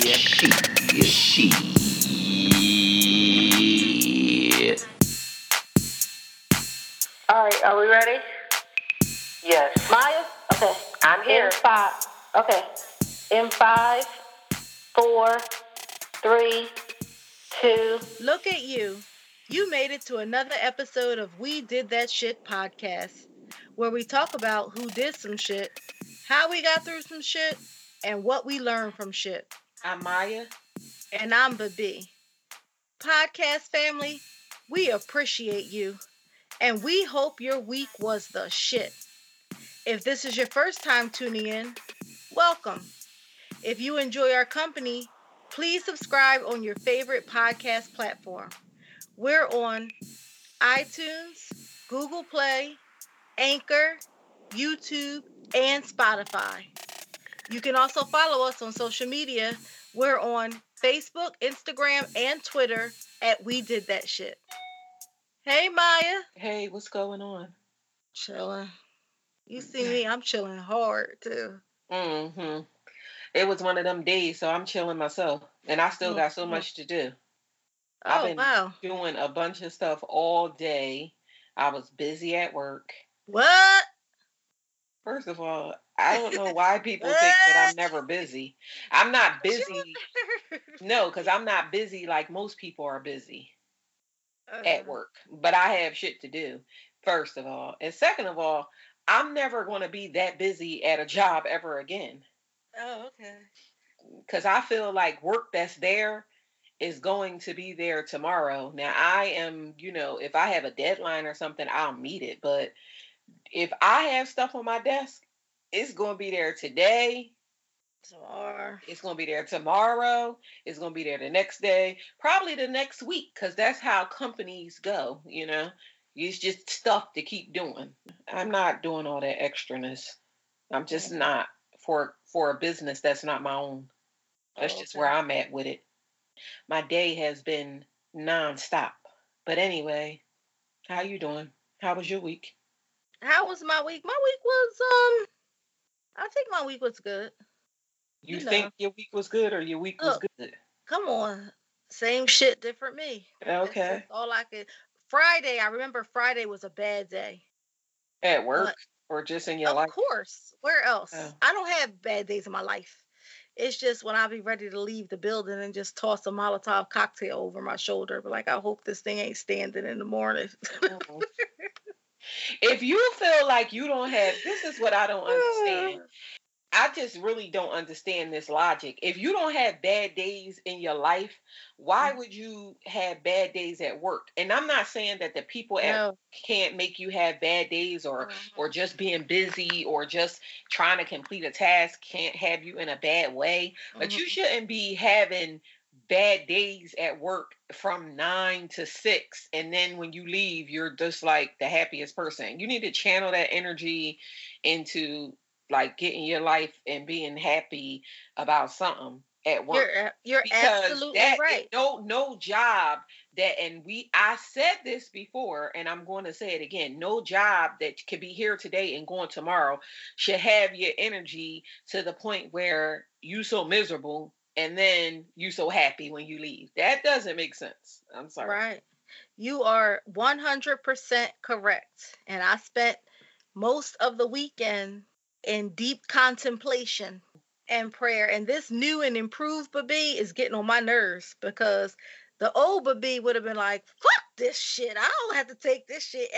Shit. All right, are we ready? Yes. Maya? Okay. I'm here. In five. Okay. In five, four, three, two. Look at you. You made it to another episode of We Did That Shit podcast, where we talk about who did some shit, how we got through some shit, and what we learned from shit. I'm Maya. And I'm Babi. Podcast family, we appreciate you, and we hope your week was the shit. If this is your first time tuning in, welcome. If you enjoy our company, please subscribe on your favorite podcast platform. We're on iTunes, Google Play, Anchor, YouTube, and Spotify. You can also follow us on social media. We're on Facebook, Instagram, and Twitter at We Did That Shit. Hey, Maya. Hey, what's going on? Chilling. You see me, I'm chilling hard too. Mm-hmm. It was one of them days, so I'm chilling myself. And I still got so Mhm. much to do. I've Oh, been wow. doing a bunch of stuff all day. I was busy at work. What? First of all, I don't know why people think that I'm never busy. I'm not busy. No, because I'm not busy like most people are busy at Uh, work. But I have shit to do, first of all. And second of all, I'm never going to be that busy at a job ever again. Oh, okay. because I feel like work that's there is going to be there tomorrow. Now I am, you know, if I have a deadline or something, I'll meet it. But if I have stuff on my desk, it's going to be there today. Tomorrow. It's going to be there tomorrow. It's going to be there the next day, probably the next week, because that's how companies go. You know, it's just stuff to keep doing. I'm not doing all that extraness. I'm just not for for a business that's not my own. That's Oh, just where I'm at with it. My day has been nonstop. But anyway, how you doing? How was your week? How was my week? My week was um I think my week was good. You, You think know. your week was good or your week was good? Come on. Same shit, different me. That's Okay. just all I could Friday, I remember Friday was a bad day. At work But- or just in your of life? Of course. Where else? Oh. I don't have bad days in my life. It's just when I be ready to leave the building and just toss a Molotov cocktail over my shoulder, but like I hope this thing ain't standing in the morning. Mhm. if you feel like you don't have this is what I don't understand. I just really don't understand this logic. If you don't have bad days in your life, why Mhm. would you have bad days at work? And I'm not saying that the people at No. can't make you have bad days or or just being busy or just trying to complete a task can't have you in a bad way, but you Mhm. shouldn't be having bad days at work from 9 to 6 and then when you leave you're just like the happiest person. You need to channel that energy into like getting your life and being happy about something at work You're you're absolutely that right. no no job that and we I said this before and I'm going to say it again no job that could be here today and going tomorrow should have your energy to the point where you so miserable and then you so happy when you leave that doesn't make sense I'm sorry Right. You are 100% correct. And I spent most of the weekend in deep contemplation and prayer. And this new and improved Babi is getting on my nerves because the old Babi would have been like, fuck this shit. I don't have to take this shit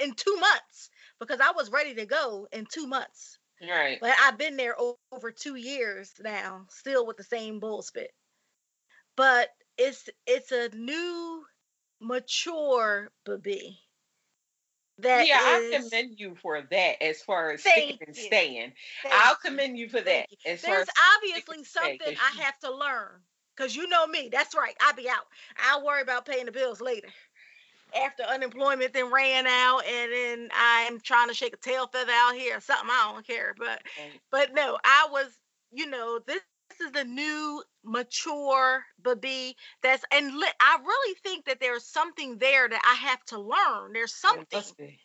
in two months because I was ready to go in two months. Right But I've been there over two years now, still with the same bull spit. But it's it's a new, mature baby. That yeah I commend you for that as far as Thank sticking and staying thank I'll commend you for that you. There's obviously something stay, I have to learn. Cause you know me. That's right. I'll be out. I'll worry about paying the bills later. After unemployment then ran out, and then I'm trying to shake a tail feather out here or something. I don't care. But but no, I was, you know, this, this is the new mature baby that's and li- I really think that there's something there that I have to learn. There's It something. must be.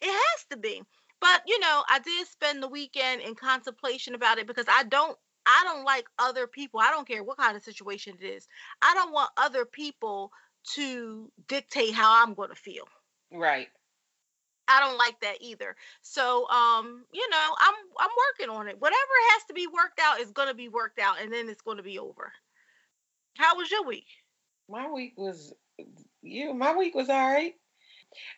It has to be. But you know, I did spend the weekend in contemplation about it because I don't I don't like other people. I don't care what kind of situation it is. I don't want other people to dictate how I'm going to feel. Right. I don't like that either. So, um, you know, I'm I'm working on it. Whatever has to be worked out is going to be worked out, and then it's going to be over. How was your week? My week was, you. My week was all right.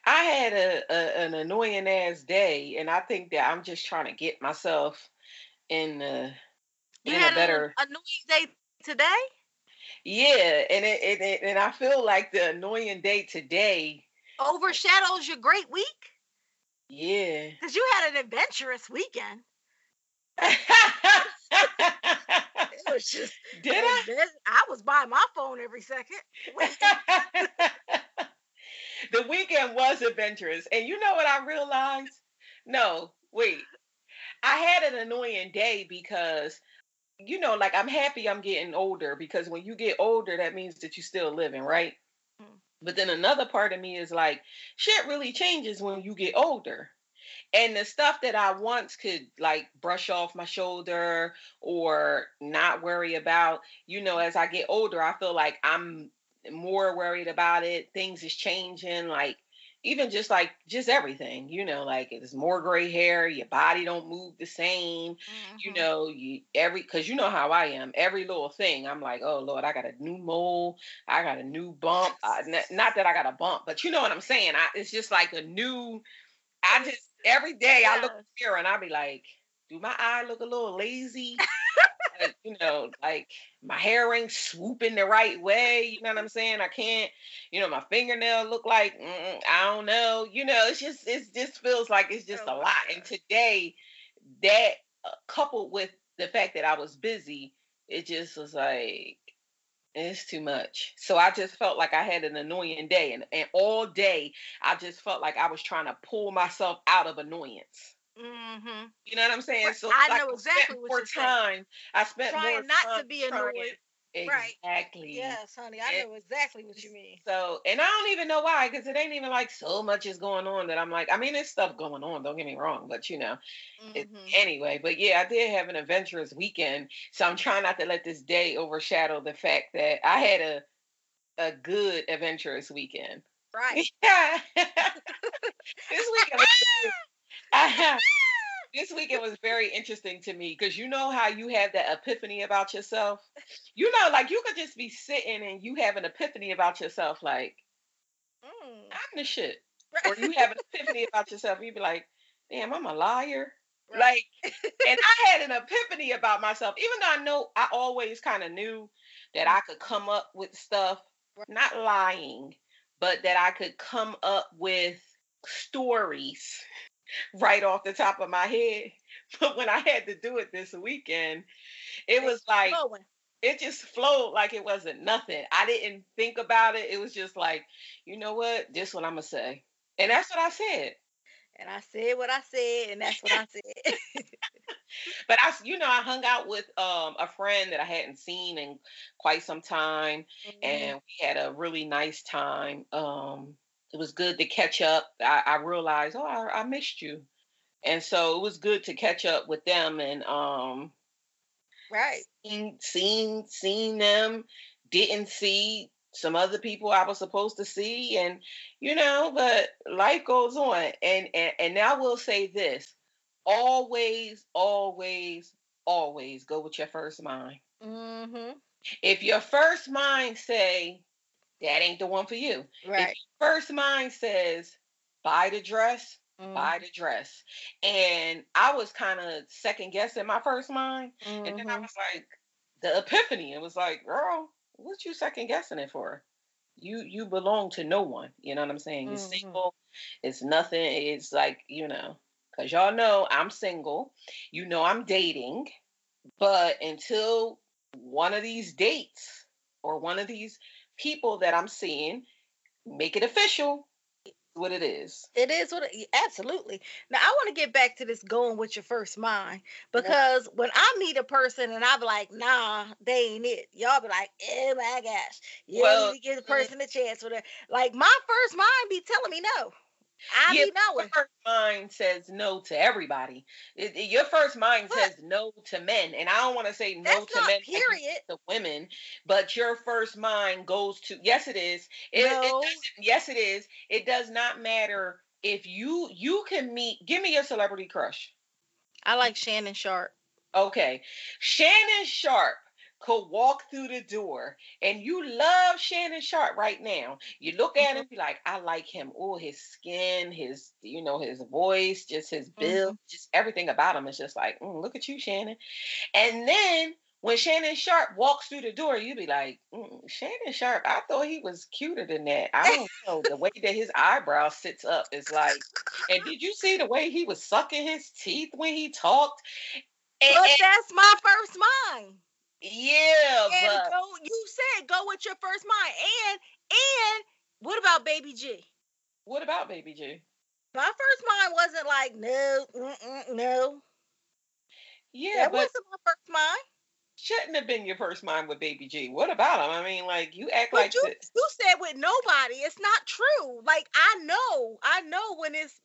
I had a, a an annoying ass day, and I think that I'm just trying to get myself in the You in had a better. an annoying day today. Yeah, and it, it, it and I feel like the annoying day today. Overshadows your great week Yeah. because you had an adventurous weekend. It was just Did I? I was by my phone every second. the weekend was adventurous. And you know what I realized? No, wait. I had an annoying day because, you know, like I'm happy I'm getting older because when you get older, that means that you're still living, right? Mm. But then another part of me is like, shit really changes when you get older. And the stuff that I once could like brush off my shoulder or not worry about, you know, as I get older, I feel like I'm more worried about it. Things is changing, like even just like just everything, you know, like it's more gray hair, your body don't move the same, you Mhm. know, you every because you know how I am. Every little thing, I'm like, oh Lord, I got a new mole, I got a new bump. Uh, n- not that I got a bump, but you know what I'm saying. I, it's just like a new. I just every day I look in the mirror and I be like, do my eye look a little lazy? Like, you know, like my hair ain't swooping the right way. You know what I'm saying? I can't, you know, my fingernail look like mm, I don't know. You know, it's just it just feels like it's just Oh a my lot. And today, that uh, coupled with the fact that I was busy, it just was like it's too much. So I just felt like I had an annoying day, and and all day I just felt like I was trying to pull myself out of annoyance. Mhm. You know what I'm saying? Right, So I like know exactly what more you're saying. I spent more Trying not to be annoyed. Right. Exactly. Yes, honey. I And- know exactly what you mean. So, and I don't even know why, because it ain't even like so much is going on that I'm like, I mean, there's stuff going on. Don't get me wrong, but you know, it, Mhm. anyway. But yeah, I did have an adventurous weekend, so I'm trying not to let this day overshadow the fact that I had a a good adventurous weekend. Right. Yeah. this weekend this weekend was very interesting to me because you know how you have that epiphany about yourself. You know, like you could just be sitting and you have an epiphany about yourself, like Mm. I'm the shit, or you have an epiphany about yourself. You'd be like, damn, I'm a liar. Right. Like, and I had an epiphany about myself, even though I know I always kind of knew that I could come up with stuff, Right. not lying, but that I could come up with stories right off the top of my head. But when I had to do it this weekend, it was like Flowing. it just flowed like it wasn't nothing. I didn't think about it. It was just like, you know what? This what I'm gonna say. And that's what I said. And I said what I said, and that's what I said. But I, you know, I hung out with um a friend that I hadn't seen in quite some time, Mhm. and we had a really nice time. Um, it was good to catch up. I, I realized, oh, I, I missed you, and so it was good to catch up with them and um right. seen seen seen them. Didn't see some other people I was supposed to see, and you know, but life goes on. And and and now I will say this: always, always, always go with your first mind. Mm-hmm. If your first mind say that ain't the one for you, Right. if first mind says buy the dress, Mm-hmm. buy the dress. And I was kind of second guessing my first mind, and then I Mhm. was like, the epiphany. It was like, girl, what you second guessing it for? You you belong to no one. You know what I'm saying? You're Mhm. single. It's nothing. It's like you know, cause y'all know I'm single. You know I'm dating, but until one of these dates or one of these people that I'm seeing make it official, what it is. It is what it, absolutely. Now I want to get back to this going with your first mind because when I meet a person and I be like, nah, they ain't it. Y'all be like, oh my gosh, you Well, to give the mm. person a chance with it. Like my first mind be telling me no. I Yeah, be knowing. Your first mind says no to everybody. It- it- your first mind But- says no to men, and I don't want to say no to men period. to women, but your first mind goes to yes, it is. It, No. yes, it is. It does not matter if you you can meet. Give me your celebrity crush. I like Shannon Sharpe. Okay, Shannon Sharpe could walk through the door, and you love Shannon Sharpe right now. You look at Mhm. him, be like, I like him. Oh, his skin, his you know, his voice, just his build, just everything about him is just like, mm, look at you, Shannon. And then when Shannon Sharpe walks through the door, you'd be like, mm, Shannon Sharpe. I thought he was cuter than that. I don't know. The way that his eyebrow sits up is like. And did you see the way he was sucking his teeth when he talked? And- But that's my first mind. Yeah, And but go, you said go with your first mind. And and what about Baby G? what about Baby G? My first mind wasn't like no, no. Yeah, that but wasn't my first mind. shouldn't have been your first mind with Baby G. What about him? I mean, like you act But like you this. you said with nobody. It's not true. Like I know, I know when it's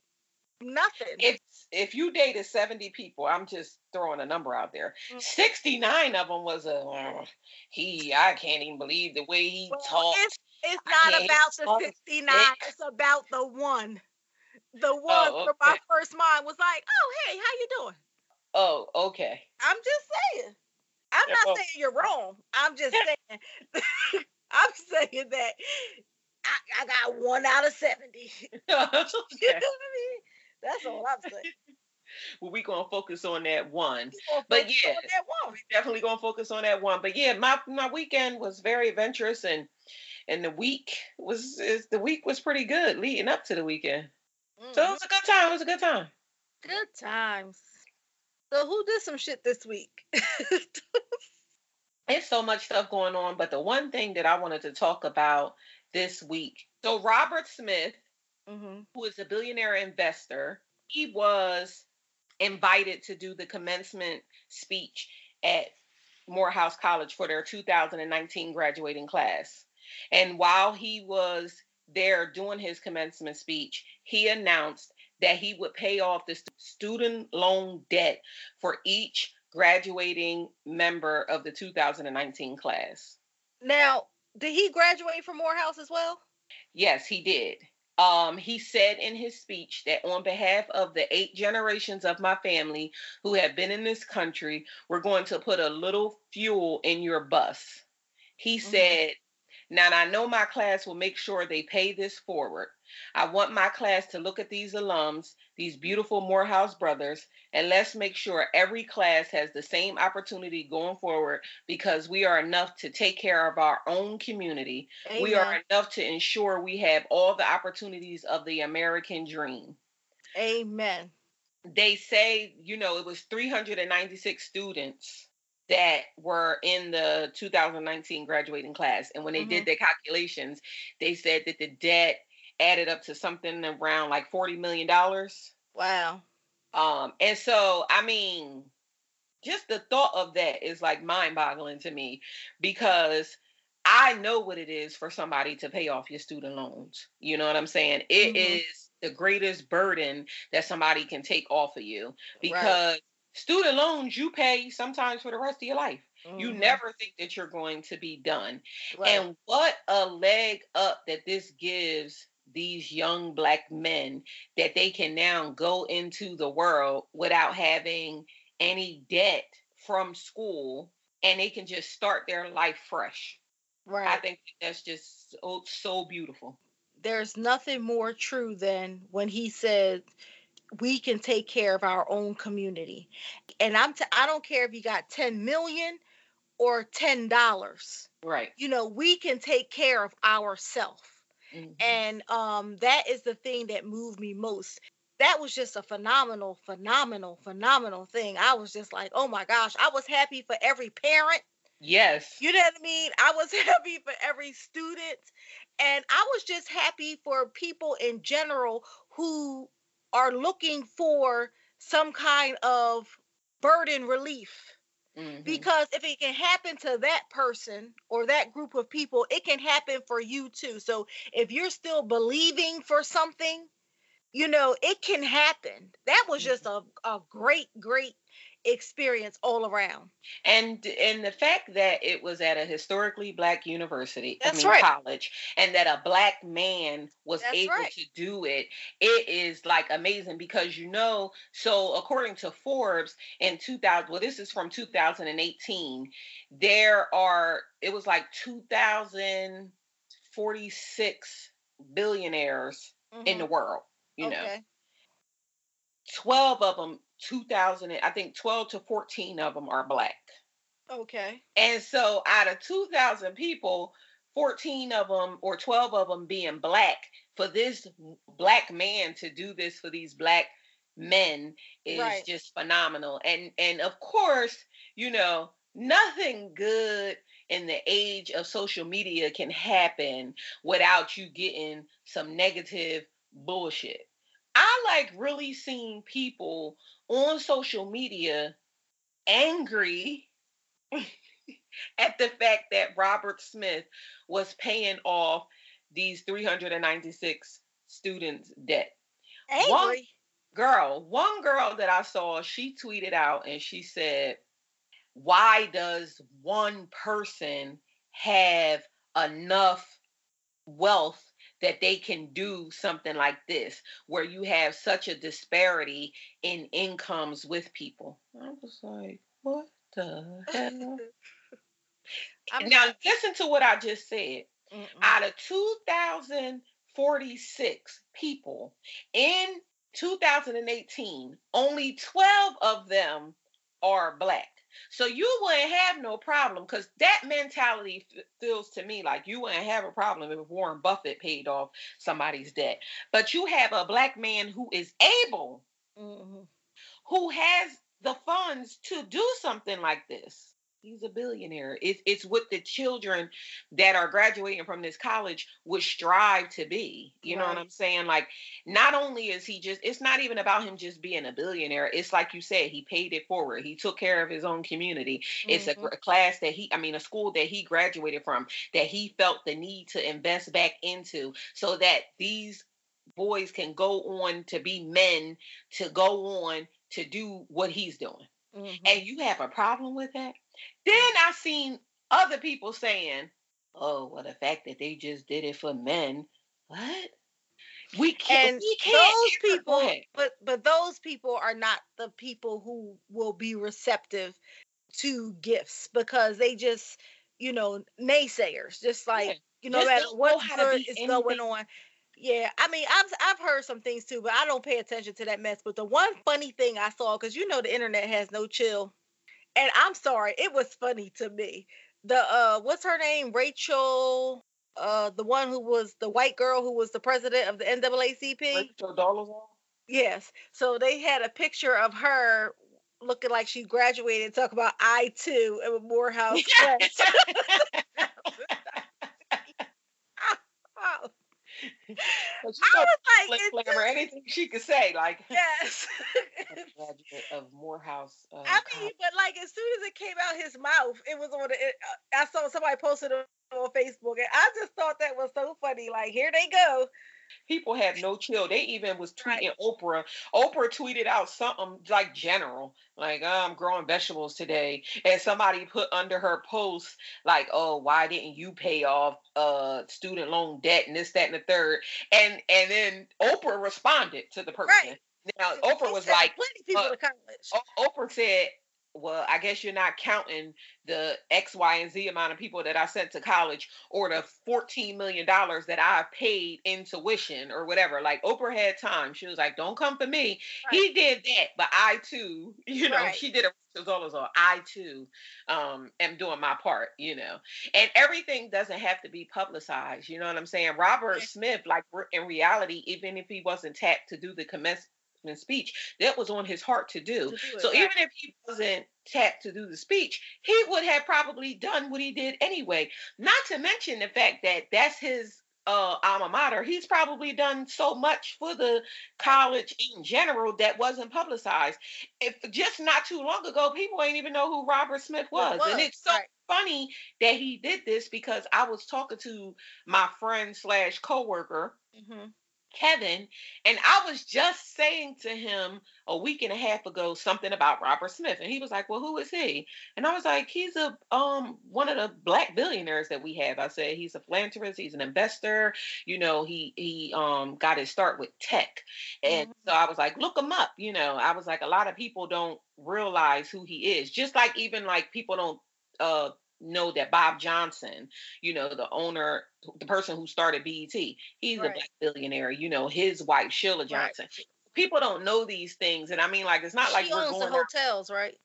nothing. If if you dated seventy people, I'm just throwing a number out there. Mm. Sixty nine of them was a he. I can't even believe the way he Well, talked. it's it's not about the 69. thick. It's about the one. The one Oh, where my first mind was like, oh hey, how you doing? Oh, okay. I'm just saying. I'm Yeah, not well- saying you're wrong. I'm just saying. I'm saying that I, I got one out of 70. you know what. I mean? That's all I'm saying. Well, we gonna focus on that one. But yeah. on one. Definitely gonna focus on that one. But yeah, my my weekend was very adventurous and and the week was is the week was pretty good leading up to the weekend. So it Mhm. was a good time. It was a good time. Good times. So who did some shit this week? There's so much stuff going on, but the one thing that I wanted to talk about this week. So Robert Smith, hmm who is a billionaire investor, he was invited to do the commencement speech at Morehouse College for their 2019 graduating class. And while he was there doing his commencement speech, he announced that he would pay off the student loan debt for each graduating member of the 2019 class. Now, did he graduate from Morehouse as well? Yes, he did. Um, he said in his speech that on behalf of the eight generations of my family who have been in this country, we're going to put a little fuel in your bus. He Mhm. said, Now, I know my class will make sure they pay this forward. I want my class to look at these alums, these beautiful Morehouse brothers, and let's make sure every class has the same opportunity going forward because we are enough to take care of our own community we are enough to ensure we have all the opportunities of the American dream. Amen. They say, you know, it was 396 students that were in the 2019 graduating class. And when they did their calculations, they said that the debt added up to something around like $40 million. Wow. Um, and so, I mean, just the thought of that is like mind boggling to me because I know what it is for somebody to pay off your student loans. You know what I'm saying? It is Mhm. the greatest burden that somebody can take off of you because student loans you pay sometimes for the rest of your life. You Mhm. never think that you're going to be done. Right. And what a leg up that this gives these young black men that they can now go into the world without having any debt from school and they can just start their life fresh. Right. I think that's just so, so beautiful. There's nothing more true than when he said we can take care of our own community. And I'm t- I don't care if you got 10 million or $10. Right. You know, we can take care of ourselves. Mhm. And um that is the thing that moved me most. That was just a phenomenal, phenomenal, phenomenal thing. I was just like, oh my gosh, I was happy for every parent. Yes. You know what I mean? I was happy for every student. And I was just happy for people in general who are looking for some kind of burden relief. Mhm. Because if it can happen to that person or that group of people, it can happen for you too. So if you're still believing for something, you know, it can happen. That was Mm-hmm. just a, a great, great experience all around. and and the fact that it was at a historically black university That's i mean right. college and that a black man was That's able right. to do it it is like amazing because you know so according to forbes in 2000 well this is from 2018 there are it was like 2046 billionaires in mm-hmm. the world you know 12 of them 2000 i think 12 to 14 of them are black Okay. And so out of 2,000 people, 14 of them or 12 of them being black, for this black man to do this for these black men is Right. just phenomenal. And and of course, you know, nothing good in the age of social media can happen without you getting some negative bullshit. I like really seeing people on social media angry at the fact that Robert Smith was paying off these 396 students' debt. One- Angry. Girl, one girl that I saw, she tweeted out and she said, Why does one person have enough wealth that they can do something like this, where you have such a disparity in incomes with people? I was like, What the hell? Now listen to what I just said. Mm-mm. Out of 2,046 people in 2018, only 12 of them are black. So you wouldn't have no problem because that mentality f- feels to me like you wouldn't have a problem if Warren Buffett paid off somebody's debt. But you have a black man who is able, Mhm. who has the funds to do something like this. He's a billionaire. It's it's what the children that are graduating from this college would strive to be. You know what I'm saying? Like, not only is he just, it's not even about him just being a billionaire. It's like you said, he paid it forward. He took care of his own community. It's a Mhm. class that he, I mean, a school that he graduated from that he felt the need to invest back into so that these boys can go on to be men, to go on to do what he's doing Mhm. and you have a problem with that. Then I've seen other people saying, "Oh, well, the fact that they just did it for men, what? We can't. and we can't those people but but those people are not the people who will be receptive to gifts because they just you know naysayers just like Yeah, you know just matter don't know what how to good be is going on yeah i mean i've i've heard some things too but i don't pay attention to that mess but the one funny thing i saw because you know the internet has no chill and i'm sorry it was funny to me the uh what's her name rachel uh the one who was the white girl who was the president of the naacp Rachel Dolezal? Yes. So they had a picture of her looking like she graduated, talk about I too at Morehouse Press. But I was like, it's Glamour, just- anything she could say, like yes. graduate of Morehouse. Uh, I mean, but like as soon as it came out his mouth, it was on. The, it, uh, I saw somebody posted it on Facebook, and I just thought that was so funny. Like, here they go. People have no chill. They even was tweeting Oprah. Oprah tweeted out something like general, like oh, I'm growing vegetables today, and somebody put under her post like, "Oh, why didn't you pay off uh student loan debt and this, that, and the third? And and then Oprah responded to the person. Right. Now Oprah was like, plenty people uh, to college. Oprah said, "Well, I guess you're not counting the X, Y, and Z amount of people that I sent to college, or the 14 million dollars that I paid in tuition, or whatever." Like Oprah had time. She was like, "Don't come for me. He did that, but I too, you know, Right. she did a dollars or I too um am doing my part, you know. And everything doesn't have to be publicized. You know what I'm saying? Robert Yeah. Smith, like in reality, even if he wasn't tapped to do the commencement speech, that was on his heart to do. do So even if he wasn't tapped to do the speech, he would have probably done what he did anyway. Not to mention the fact that that's his uh, alma mater. He's probably done so much for the college in general that wasn't publicized. If just not too long ago, people ain't even know who Robert Smith was, and was, it's so right. funny that he did this because I was talking to my friend slash coworker Mhm. Kevin, and I was just saying to him a week and a half ago something about Robert Smith, and he was like, "Well, who is he?" And I was like, "He's a um one of the black billionaires that we have." I said, "He's a philanthropist, he's an investor. You know, he he um got his start with tech." And mm-hmm. so I was like, "Look him up." You know, I was like, a lot of people don't realize who he is. Just like even like people don't uh know that Bob Johnson, you know, the owner, the person who started BET, he's right. a black billionaire. You know, his wife Sheila Johnson. Right. People don't know these things, and I mean, like, it's not she like we're going the hotels, out. right?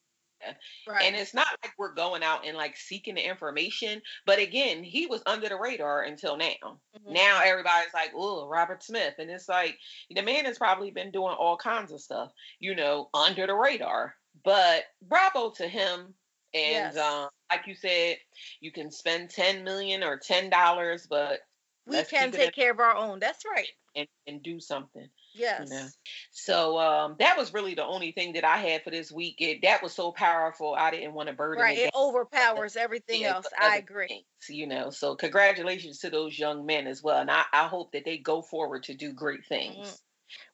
Right. And it's not like we're going out and like seeking the information. But again, he was under the radar until now. Mm-hmm. Now everybody's like, oh, Robert Smith. And it's like the man has probably been doing all kinds of stuff, you know, under the radar. But bravo to him and yes. um, like you said, you can spend ten million or ten dollars, but we can take care of our own. That's right. And, and do something. Yes. You know? So um, that was really the only thing that I had for this week. It, that was so powerful. I didn't want to burden right. it. It overpowers everything yeah, else. I agree. Things, you know, so congratulations to those young men as well, and I, I hope that they go forward to do great things. Mm-hmm.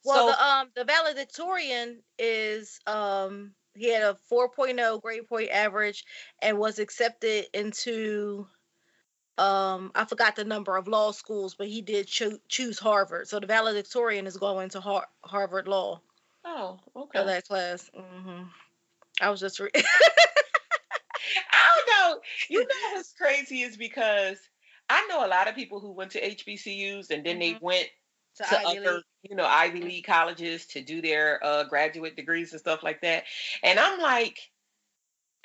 Well, so, the um the valedictorian is um he had a 4.0 grade point average and was accepted into um I forgot the number of law schools, but he did cho- choose Harvard. So the valedictorian is going to Har- Harvard Law. Oh, okay. That class. Mm-hmm. I was just. Re- I don't know. You know what's crazy is because I know a lot of people who went to HBCUs and then mm-hmm. they went to, to other, League. you know, Ivy. League colleges to do their uh, graduate degrees and stuff like that. And I'm like,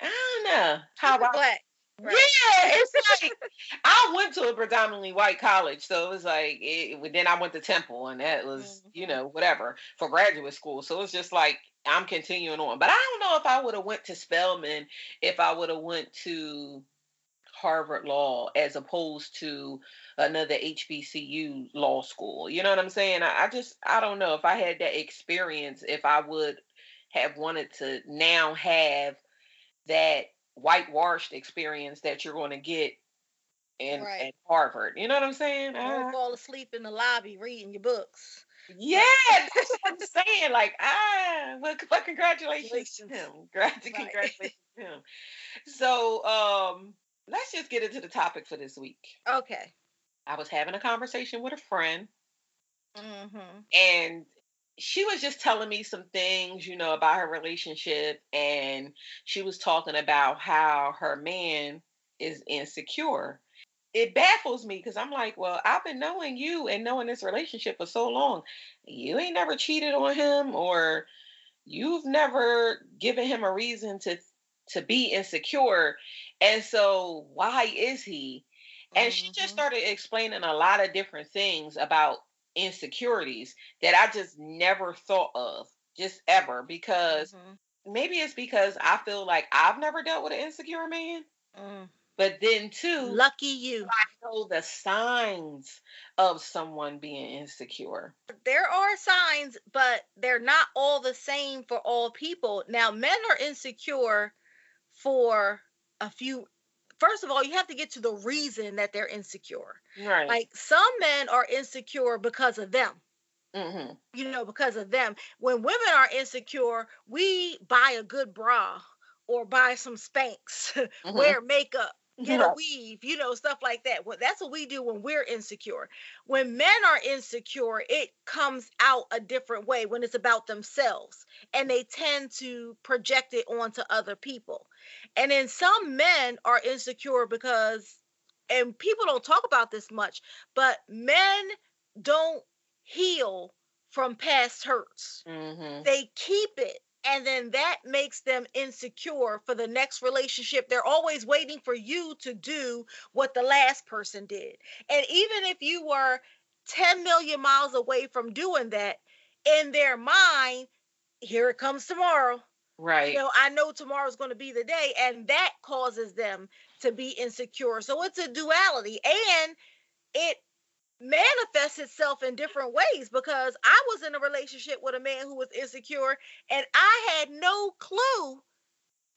I don't know how about black. Right. Yeah, it's like I went to a predominantly white college, so it was like it, then I went to Temple, and that was mm-hmm. you know whatever for graduate school. So it's just like I'm continuing on, but I don't know if I would have went to Spelman if I would have went to Harvard Law as opposed to another HBCU law school. You know what I'm saying? I, I just I don't know if I had that experience if I would have wanted to now have that whitewashed experience that you're going to get in right. at Harvard. You know what I'm saying? I fall asleep in the lobby reading your books. Yeah, that's what I'm saying. Like, ah, well, congratulations to him. Congratulations right. to him. So, um, let's just get into the topic for this week. Okay. I was having a conversation with a friend, mm-hmm. and she was just telling me some things, you know, about her relationship, and she was talking about how her man is insecure. It baffles me because I'm like, well, I've been knowing you and knowing this relationship for so long. You ain't never cheated on him, or you've never given him a reason to to be insecure. And so, why is he? And mm-hmm. she just mm-hmm. started explaining a lot of different things about insecurities that I just never thought of, just ever, because mm-hmm. maybe it's because I feel like I've never dealt with an insecure man. Mm. But then, too, lucky you. I know the signs of someone being insecure. There are signs, but they're not all the same for all people. Now, men are insecure for a few first of all, you have to get to the reason that they're insecure. Right. Like some men are insecure because of them. Mm-hmm. You know, because of them. When women are insecure, we buy a good bra or buy some Spanx, mm-hmm. wear makeup, get a weave, you know, stuff like that. Well, that's what we do when we're insecure. When men are insecure, it comes out a different way when it's about themselves and they tend to project it onto other people. And then some men are insecure because, and people don't talk about this much, but men don't heal from past hurts. Mm-hmm. They keep it and then that makes them insecure for the next relationship. They're always waiting for you to do what the last person did. And even if you were 10 million miles away from doing that, in their mind, here it comes tomorrow. Right. You know, I know tomorrow's going to be the day, and that causes them to be insecure. So it's a duality, and it manifests itself in different ways because I was in a relationship with a man who was insecure and I had no clue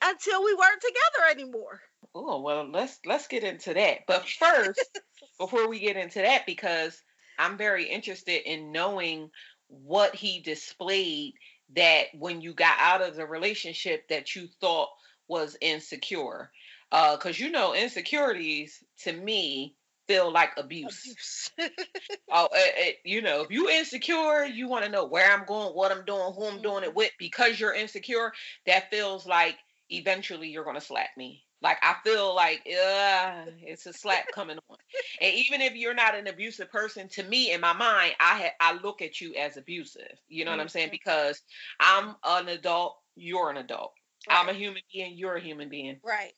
until we weren't together anymore. Oh, well, let's let's get into that. But first, before we get into that because I'm very interested in knowing what he displayed that when you got out of the relationship that you thought was insecure. Uh, Because uh, you know, insecurities to me feel like abuse. abuse. oh, it, it, you know, if you insecure, you want to know where I'm going, what I'm doing, who I'm doing it mm-hmm. with. Because you're insecure, that feels like eventually you're going to slap me. Like I feel like uh, it's a slap coming on. And even if you're not an abusive person, to me in my mind, I ha- I look at you as abusive. You know mm-hmm. what I'm saying? Mm-hmm. Because I'm an adult, you're an adult. Right. I'm a human being, you're a human being. Right.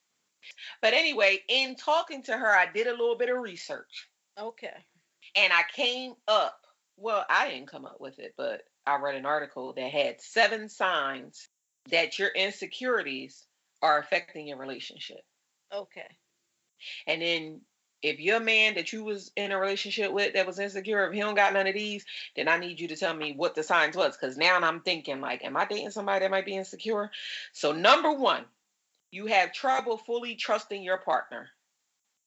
But anyway, in talking to her, I did a little bit of research. Okay. And I came up, well, I didn't come up with it, but I read an article that had seven signs that your insecurities are affecting your relationship. Okay. And then if your man that you was in a relationship with that was insecure, if he don't got none of these, then I need you to tell me what the signs was. Cause now I'm thinking like, am I dating somebody that might be insecure? So number one, you have trouble fully trusting your partner.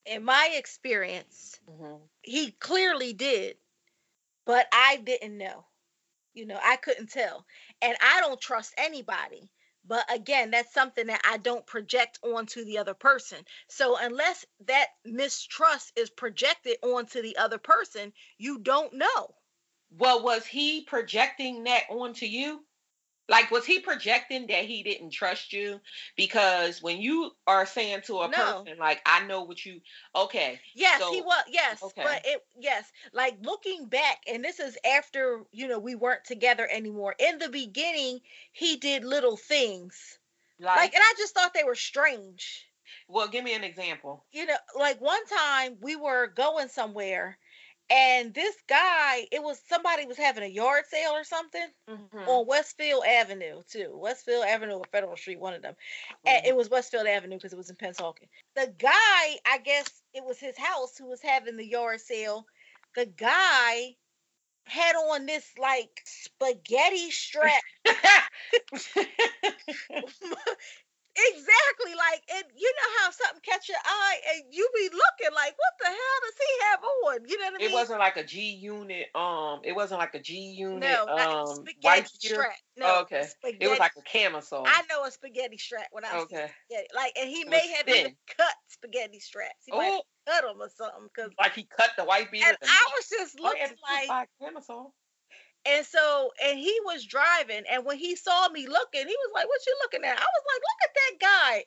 In my experience, mm-hmm. he clearly did, but I didn't know. You know, I couldn't tell. And I don't trust anybody. But again, that's something that I don't project onto the other person. So unless that mistrust is projected onto the other person, you don't know. Well, was he projecting that onto you? Like, was he projecting that he didn't trust you? Because when you are saying to a no. person, like, I know what you, okay. Yes, so, he was, yes. Okay. But it, yes, like looking back, and this is after, you know, we weren't together anymore. In the beginning, he did little things. Like, like and I just thought they were strange. Well, give me an example. You know, like one time we were going somewhere and this guy, it was somebody was having a yard sale or something mm-hmm. on Westfield Avenue too. Westfield Avenue or Federal Street, one of them. Mm-hmm. And it was Westfield Avenue because it was in Pennsauken. The guy, I guess it was his house who was having the yard sale. The guy had on this like spaghetti strap Exactly. Like, and you know how something catch your eye and you be looking like, what the hell does he have on? You know what I mean? It wasn't like a G unit. Um, it wasn't like a G unit. No, um, white strap. No, oh, okay. Spaghetti. It was like a camisole. I know a spaghetti strap when I was okay. Like, and he may have thin. even cut spaghetti straps. He oh. might cut them or something. Cause like he cut the white beater. And, and I was just oh, looking like camisole. And so, and he was driving, and when he saw me looking, he was like, "What you looking at?" I was like, "Look at that guy.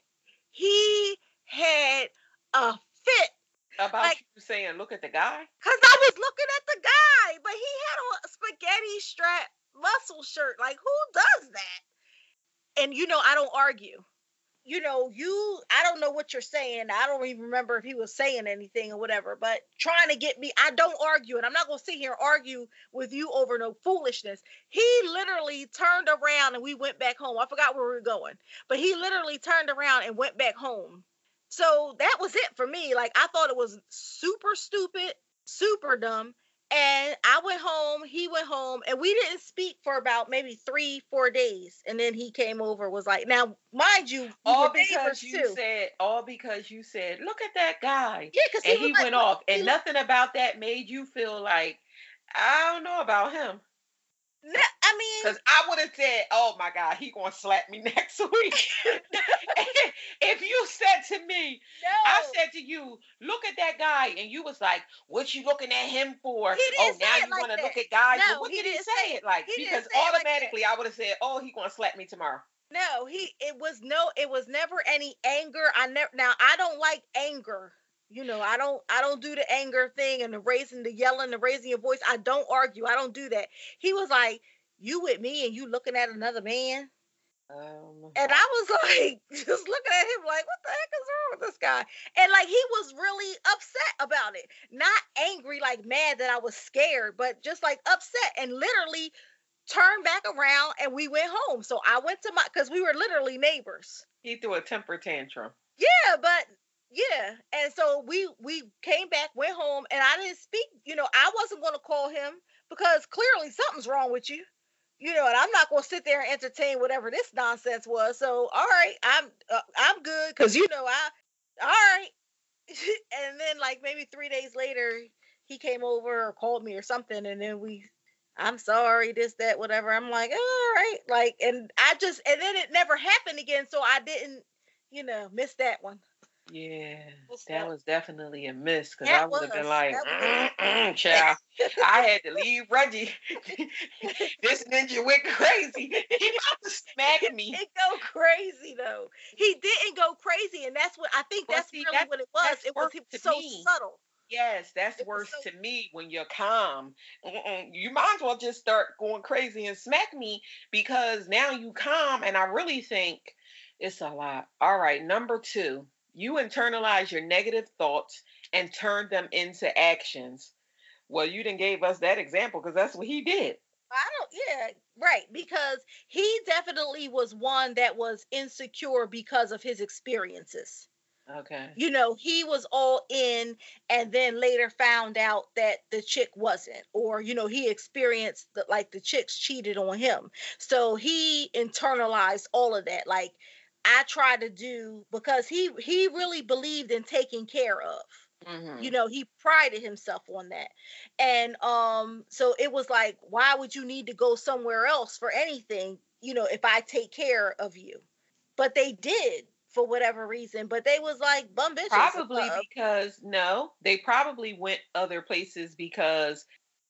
He had a fit." About like, you saying, "Look at the guy," because I was looking at the guy, but he had a spaghetti strap muscle shirt. Like, who does that? And you know, I don't argue you know, you, I don't know what you're saying. I don't even remember if he was saying anything or whatever, but trying to get me, I don't argue. And I'm not going to sit here and argue with you over no foolishness. He literally turned around and we went back home. I forgot where we were going, but he literally turned around and went back home. So that was it for me. Like, I thought it was super stupid, super dumb. And I went home, he went home, and we didn't speak for about maybe three, four days. And then he came over, was like, now, mind you, all because you too. said, all because you said, look at that guy. Yeah, because and he, he like, went off, and nothing about that made you feel like, I don't know about him. I mean, because I would have said, "Oh my God, he gonna slap me next week." if you said to me, no. I said to you, "Look at that guy," and you was like, "What you looking at him for?" oh, now you like want to look at guys. No, what he did he say it like? Because automatically, like I would have said, "Oh, he gonna slap me tomorrow." No, he. It was no. It was never any anger. I never. Now I don't like anger you know i don't i don't do the anger thing and the raising the yelling the raising your voice i don't argue i don't do that he was like you with me and you looking at another man um, and I was like, just looking at him like, what the heck is wrong with this guy? And like, he was really upset about it. Not angry, like mad that I was scared, but just like upset and literally turned back around and we went home. So I went to my, because we were literally neighbors. He threw a temper tantrum. Yeah, but yeah and so we we came back went home and i didn't speak you know i wasn't going to call him because clearly something's wrong with you you know and i'm not going to sit there and entertain whatever this nonsense was so all right i'm uh, i'm good because you know i all right and then like maybe three days later he came over or called me or something, and then we, I'm sorry, this, that, whatever. I'm like, all right, like, and I just, and then it never happened again, so I didn't, you know, miss that one. Yeah, What's that was definitely a miss because I would have been like, mm child. I had to leave Reggie. this ninja went crazy. He about to smack me. It go crazy though. He didn't go crazy, and that's what I think. Well, That's see, really that's- what it was. It was worse was to so me. subtle. Yes, that's It worse so- to me when you're calm. Mm-mm. You might as well just start going crazy and smack me because now you calm, and I really think it's a lot. All right, number two, you internalize your negative thoughts and turn them into actions. Well, you didn't gave us that example because that's what he did. I don't. Yeah, right. Because he definitely was one that was insecure because of his experiences. Okay. You know, he was all in, and then later found out that the chick wasn't, or you know, he experienced that like the chicks cheated on him. So he internalized all of that. Like I try to do because he he really believed in taking care of. Mhm. you know he prided himself on that and um so it was like why would you need to go somewhere else for anything you know if i take care of you but they did for whatever reason but they was like bum bitches Probably because no, they probably went other places because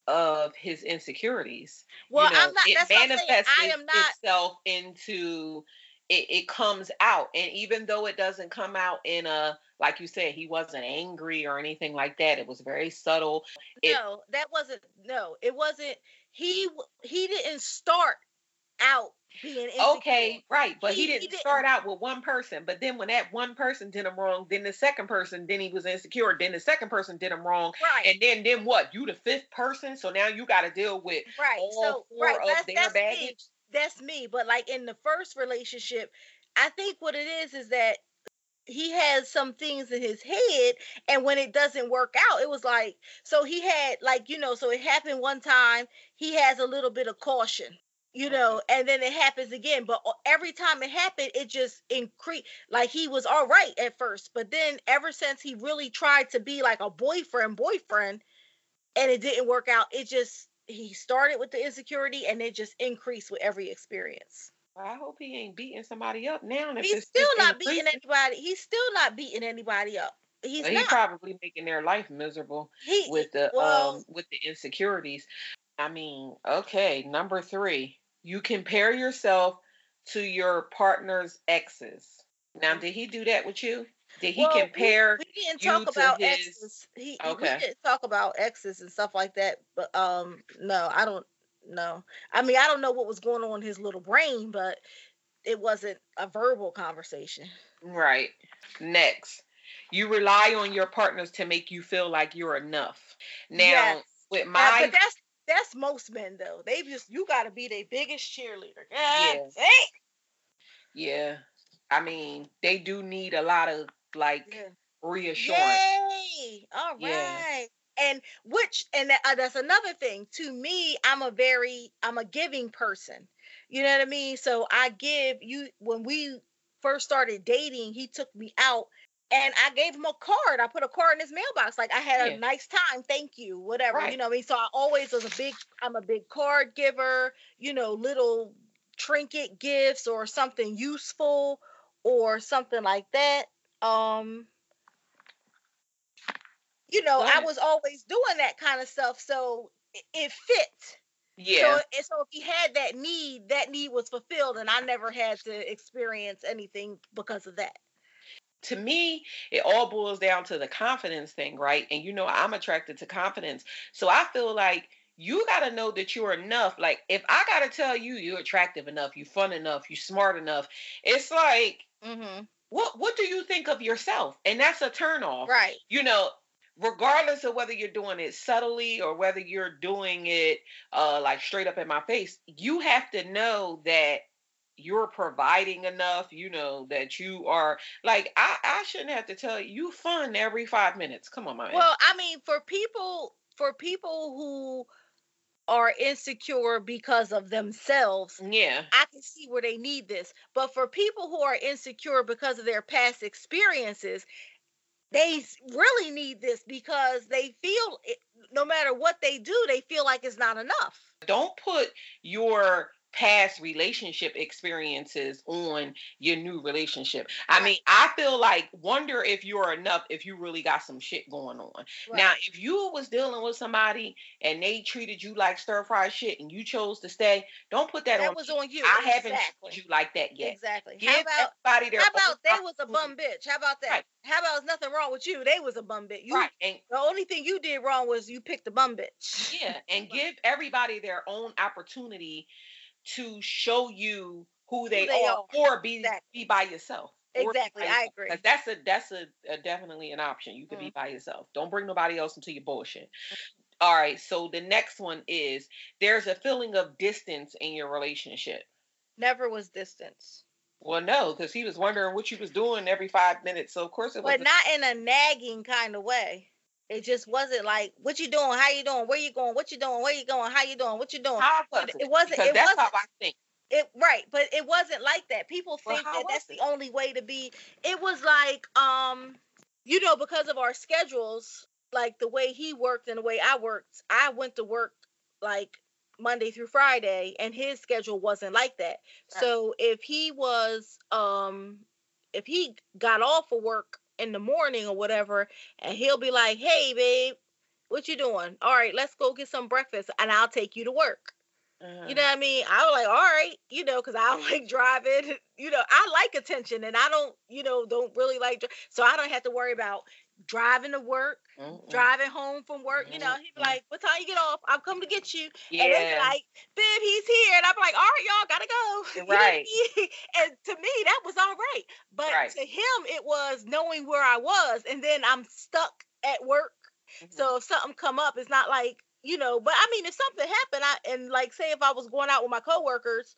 of his insecurities. well you know, i'm not it that's what i'm saying i am not itself into it, it comes out and even though it doesn't come out in a like you said he wasn't angry or anything like that it was very subtle it- no that wasn't no it wasn't he he didn't start out being insecure. okay right but he, He- he didn't didn't- start out with one person but then when that one person did him wrong then the second person then he was insecure then the second person did him wrong right. and then then what? You the fifth person so now you got to deal with right all so four right of that's, their that's baggage that's me but like in the first relationship i think what it is is that he has some things in his head and when it doesn't work out it was like so he had like you know so it happened one time he has a little bit of caution you mm-hmm. know and then it happens again but every time it happened it just increased like he was all right at first but then ever since he really tried to be like a boyfriend boyfriend and it didn't work out it just he started with the insecurity and it just increased with every experience i hope he ain't beating somebody up now if he's still not beating anybody he's still not beating anybody up he's he's not probably making their life miserable he with the well um with the insecurities. I mean, okay, number 3. You compare yourself to your partner's exes. Now, did he do that with you? Did he well, compare we, didn't you talk about his- exes he Okay. we didn't talk about exes and stuff like that but um no i don't know i mean i don't know what was going on in his little brain but it wasn't a verbal conversation right? Next. You rely on your partners to make you feel like you're enough. Now, Yes. with Yeah, my but that's that's most men though they just you got to be their biggest cheerleader God dang. yeah, I mean, they do need a lot of like Yeah. reassurance. Yay! All right. Yeah. And which and uh, that's another thing. To me, I'm a very I'm a giving person. You know what I mean? So I give you when we first started dating, he took me out and I gave him a card. I put a card in his mailbox. Like I had Yeah. a nice time, thank you, whatever. Right. You know what I mean? So I always was a big I'm a big card giver, you know, little trinket gifts or something useful or something like that. Um you know, I was always doing that kind of stuff, so it, it fit. Yeah. So, and so if he had that need, that need was fulfilled, and I never had to experience anything because of that. to me, it all boils down to the confidence thing, right? And you know, I'm attracted to confidence. So I feel like you got to know that you're enough. Like, if I got to tell you you're attractive enough, you're fun enough, you're smart enough, it's like, Mm-hmm. What what do you think of yourself? And that's a turn off. Right. You know, regardless of whether you're doing it subtly or whether you're doing it uh like straight up in my face, you have to know that you're providing enough, you know, that you are like I, I shouldn't have to tell you you fun every five minutes. Come on, my Well, I mean, for people, for people who are insecure because of themselves, yeah. I can see where they need this. But for people who are insecure because of their past experiences, they really need this because they feel it, no matter what they do, they feel like it's not enough. Don't put your past relationship experiences on your new relationship. I mean, I feel like wonder if you're enough if you really got some shit going on. Right. Now, if you was dealing with somebody and they treated you like stir fry shit and you chose to stay, don't put that, that on. was on you. I exactly. haven't treated you like that yet. Exactly. Give how about, everybody their How about they was a bum bitch? How about that? Right. How about there's nothing wrong with you? They was a bum bitch. You, right. And, the only thing you did wrong was you picked the bum bitch. Yeah, and give everybody their own opportunity to show you who they, who they are, are, or be exactly. be by yourself. Exactly, by I agree. That's a that's a, a, definitely an option. You can mm-hmm. be by yourself. Don't bring nobody else into your bullshit. All right. So the next one is there's a feeling of distance in your relationship. Never was distance. Well, no, because he was wondering what you was doing every five minutes. So of course it was. But not in a nagging kind of way. It just wasn't like, "What you doing? How you doing? Where you going? What you doing? Where you going? How you doing? What you doing?" How was it? it wasn't. Because it that's wasn't, how I think. It right, but it wasn't like that. People think well, that that's it? the only way to be. It was like, um, you know, because of our schedules, like the way he worked and the way I worked, I went to work like Monday through Friday, and his schedule wasn't like that. Right. So if he was, um, if he got off of work in the morning or whatever, and he'll be like, "Hey, babe, what you doing? All right, let's go get some breakfast, and I'll take you to work." Uh-huh. You know what I mean? I was like, all right, you know, because I like driving. You know, I like attention, and I don't, you know, don't really like. So I don't have to worry about driving to work, mm driving home from work. You know, he'd be like, "What time you get off? I'm coming to get you." Yeah. And they'd be like, "Babe, he's here," and I'm like, "All right, y'all gotta go." Right. and to me, that was all right, but right. to him, it was knowing where I was, and then I'm stuck at work. Mm-hmm. So if something come up, it's not like you know, but I mean, if something happened, I and like say if I was going out with my coworkers,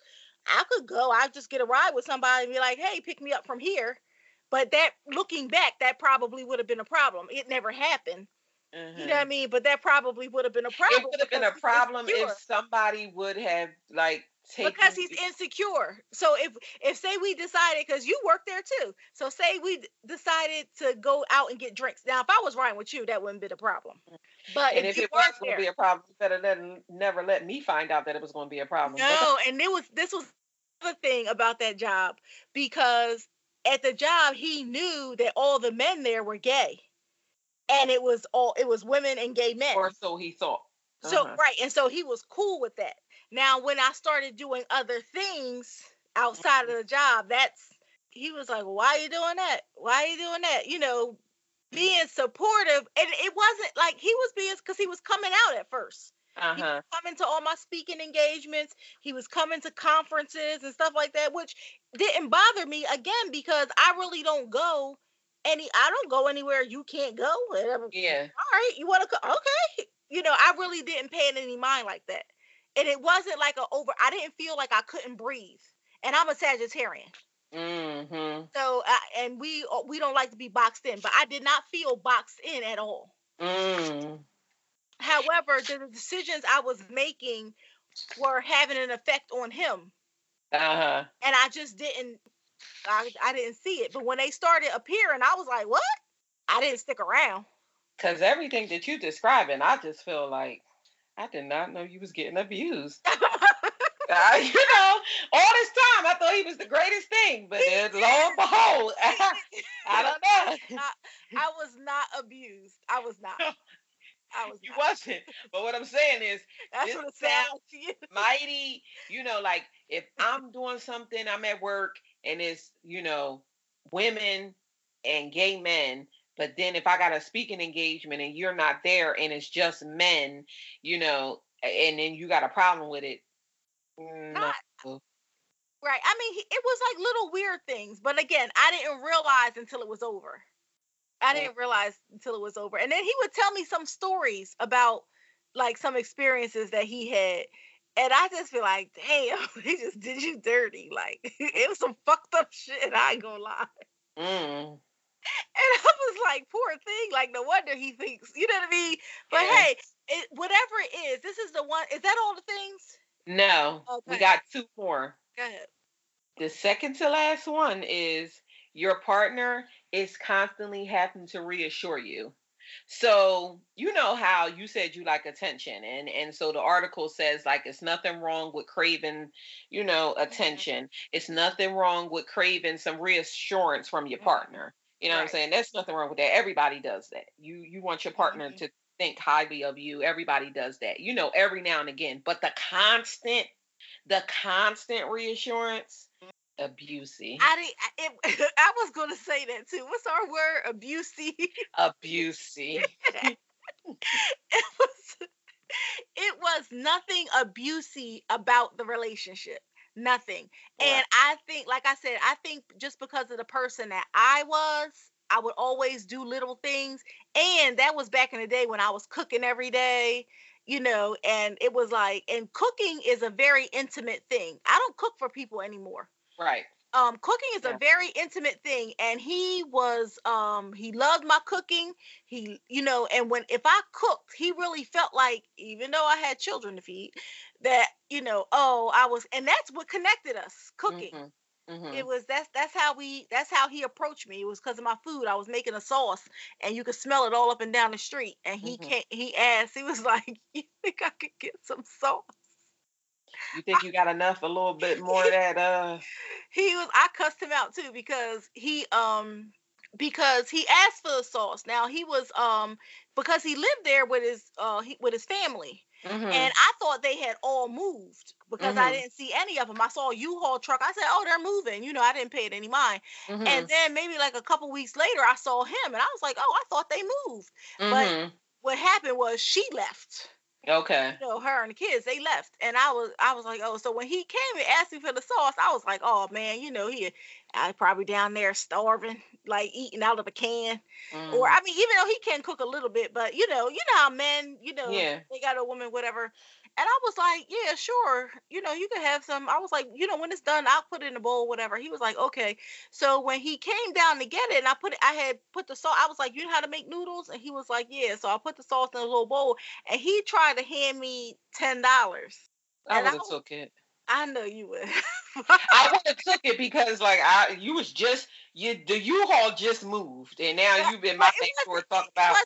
I could go. I just get a ride with somebody and be like, "Hey, pick me up from here." But that looking back, that probably would have been a problem. It never happened. Mm-hmm. You know what I mm-hmm. mean? But that probably would have been a problem. It would have been a problem if somebody would have like taken because he's insecure. So if if say we decided because you work there too, so say we decided to go out and get drinks. Now, if I was riding with you, that wouldn't be a problem. But and if, if it was going to be a problem, better than never let me find out that it was going to be a problem. No, and it was this was the thing about that job because at the job he knew that all the men there were gay, and it was all it was women and gay men. Or so he thought. Uh-huh. So right, and so he was cool with that. Now, when I started doing other things outside of mm-hmm. the job, that's he was like, "Why are you doing that? Why are you doing that?" You know, being supportive, and it wasn't like he was being because he was coming out at 1st uh-huh. coming to all my speaking engagements. He was coming to conferences and stuff like that, which didn't bother me again because I really don't go any. I don't go anywhere you can't go. Yeah. All right, you want to? Okay. You know, I really didn't pay it any mind like that, and it wasn't like a over. I didn't feel like I couldn't breathe, and I'm a Sagittarian. Mm-hmm. So, uh, and we we don't like to be boxed in, but I did not feel boxed in at all. Mm. However, the decisions I was making were having an effect on him. Uh-huh. And I just didn't I, I didn't see it. But when they started appearing, I was like, what? I didn't stick around. Cause everything that you describing, I just feel like I did not know you was getting abused. uh, you know, all this time I thought he was the greatest thing, but then lo and behold, I don't know. I, I was not abused. I was not. I was you not. wasn't. But what I'm saying is That's what it sounds mighty, you know, like if I'm doing something, I'm at work and it's, you know, women and gay men, but then if I got a speaking engagement and you're not there and it's just men, you know, and then you got a problem with it. Mm, not, right. I mean, it was like little weird things, but again, I didn't realize until it was over. I didn't realize until it was over. And then he would tell me some stories about like some experiences that he had. And I just feel like, damn, he just did you dirty. Like it was some fucked up shit. I ain't gonna lie. Mm. And I was like, poor thing. Like no wonder he thinks, you know what I mean? But yeah. hey, it, whatever it is, this is the one. Is that all the things? No, okay. we got two more. Go ahead. The second to last one is your partner is constantly having to reassure you. So you know how you said you like attention, and and so the article says like it's nothing wrong with craving, you know, mm-hmm. attention. Mm-hmm. It's nothing wrong with craving some reassurance from your mm-hmm. partner. You know right. what I'm saying? That's nothing wrong with that. Everybody does that. You you want your partner mm-hmm. to think highly of you. Everybody does that. You know, every now and again. But the constant, the constant reassurance, abusey. I didn't. It, I was going to say that too. What's our word? Abusey. Abusey. it was. It was nothing abusey about the relationship. Nothing. Right. And I think, like I said, I think just because of the person that I was, I would always do little things. And that was back in the day when I was cooking every day, you know, and it was like, and cooking is a very intimate thing. I don't cook for people anymore. Right. Um, cooking is yeah. a very intimate thing, and he was um he loved my cooking. He, you know, and when if I cooked, he really felt like, even though I had children to feed, that you know, oh, I was, and that's what connected us, cooking. Mm-hmm. Mm-hmm. It was that's that's how we that's how he approached me. It was because of my food. I was making a sauce, and you could smell it all up and down the street. And he mm-hmm. can't. He asked. He was like, "You think I could get some sauce?" You think you got enough? A little bit more of that. Uh. He was. I cussed him out too because he um because he asked for the sauce. Now he was um because he lived there with his uh he, with his family. Mm-hmm. And I thought they had all moved because mm-hmm. I didn't see any of them. I saw a U-Haul truck. I said, "Oh, they're moving." You know, I didn't pay it any mind. Mm-hmm. And then maybe like a couple weeks later, I saw him, and I was like, "Oh, I thought they moved." But mm-hmm. what happened was she left. Okay. You know, her and the kids, they left. And I was I was like, oh, so when he came and asked me for the sauce, I was like, oh man, you know, he I probably down there starving, like eating out of a can. Mm. Or I mean, even though he can cook a little bit, but you know, you know how men, you know, yeah. they got a woman, whatever. And I was like, yeah, sure. You know, you can have some. I was like, you know, when it's done, I'll put it in a bowl, whatever. He was like, okay. So when he came down to get it, and I put it, I had put the salt. I was like, you know how to make noodles? And he was like, yeah. So I put the sauce in a little bowl, and he tried to hand me ten dollars. I would have took it. I know you would. I would have took it because like I you was just you the U-Haul just moved and now you've been my next door talk about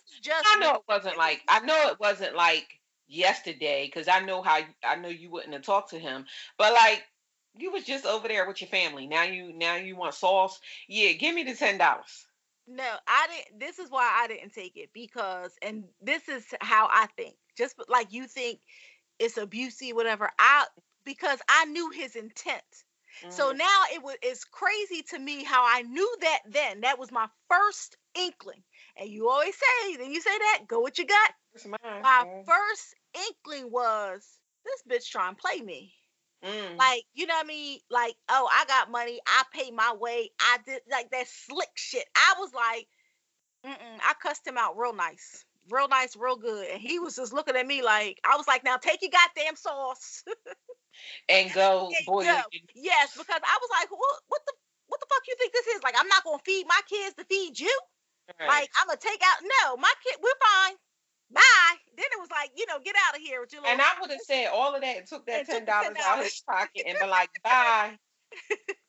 I know it wasn't like I know it wasn't like yesterday because I know how I know you wouldn't have talked to him, but like you was just over there with your family. Now you now you want sauce. Yeah, give me the ten dollars. No, I didn't. This is why I didn't take it because, and this is how I think. Just like you think it's abusive, whatever. I because I knew his intent. Mm. So now it was it's crazy to me how I knew that then. That was my first inkling. And you always say, then you say that, go with your gut. My first inkling was this bitch trying to play me. Mm. Like, you know what I mean? Like, oh, I got money. I pay my way. I did like that slick shit. I was like, Mm-mm. I cussed him out real nice. Real nice, real good. And he was just looking at me like, I was like, now take your goddamn sauce. and go, boy. Go. Yes, because I was like, what, what the what the fuck you think this is? Like, I'm not gonna feed my kids to feed you. Right. Like, I'm gonna take out. No, my kid, we're fine bye. Then it was like, you know, get out of here with your And I would have said all of that and took that ten dollars out of his pocket and been like, bye.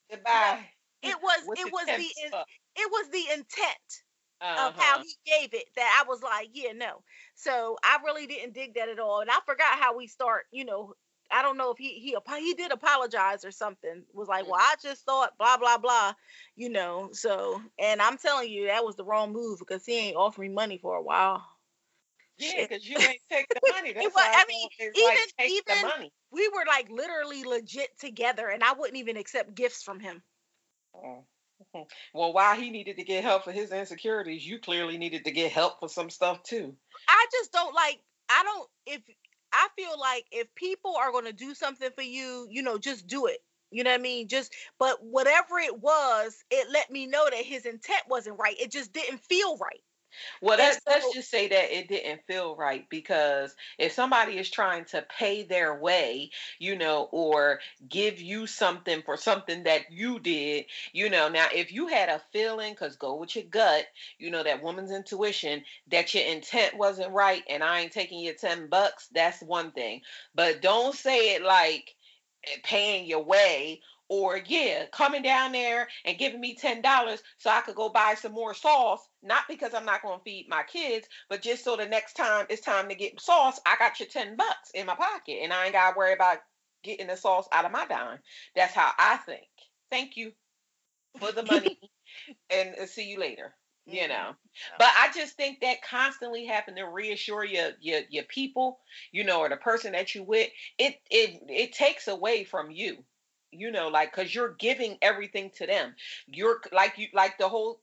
Goodbye. It was it was the it was the intent uh-huh. of how he gave it that I was like, yeah, no. So I really didn't dig that at all. And I forgot how we start, you know, I don't know if he he he did apologize or something. Was like, well, I just thought blah blah blah, you know. So, and I'm telling you, that was the wrong move because he ain't offering money for a while. Yeah, because you ain't take the money. That's was, I mean, even like, even we were like literally legit together, and I wouldn't even accept gifts from him. Oh. Well, while he needed to get help for his insecurities, you clearly needed to get help for some stuff too. I just don't like. I don't. If I feel like if people are going to do something for you, you know, just do it. You know what I mean? Just, but whatever it was, it let me know that his intent wasn't right. It just didn't feel right. Well, let's, so, let's just say that it didn't feel right because if somebody is trying to pay their way, you know, or give you something for something that you did, you know, now if you had a feeling, because go with your gut, you know, that woman's intuition, that your intent wasn't right and I ain't taking your 10 bucks, that's one thing. But don't say it like eh, paying your way or yeah, coming down there and giving me $10 so I could go buy some more sauce, not because I'm not going to feed my kids, but just so the next time it's time to get sauce, I got your 10 bucks in my pocket and I ain't got to worry about getting the sauce out of my dime. That's how I think. Thank you for the money and uh, see you later you know but i just think that constantly having to reassure your your your people you know or the person that you with it it it takes away from you you know like because you're giving everything to them you're like you like the whole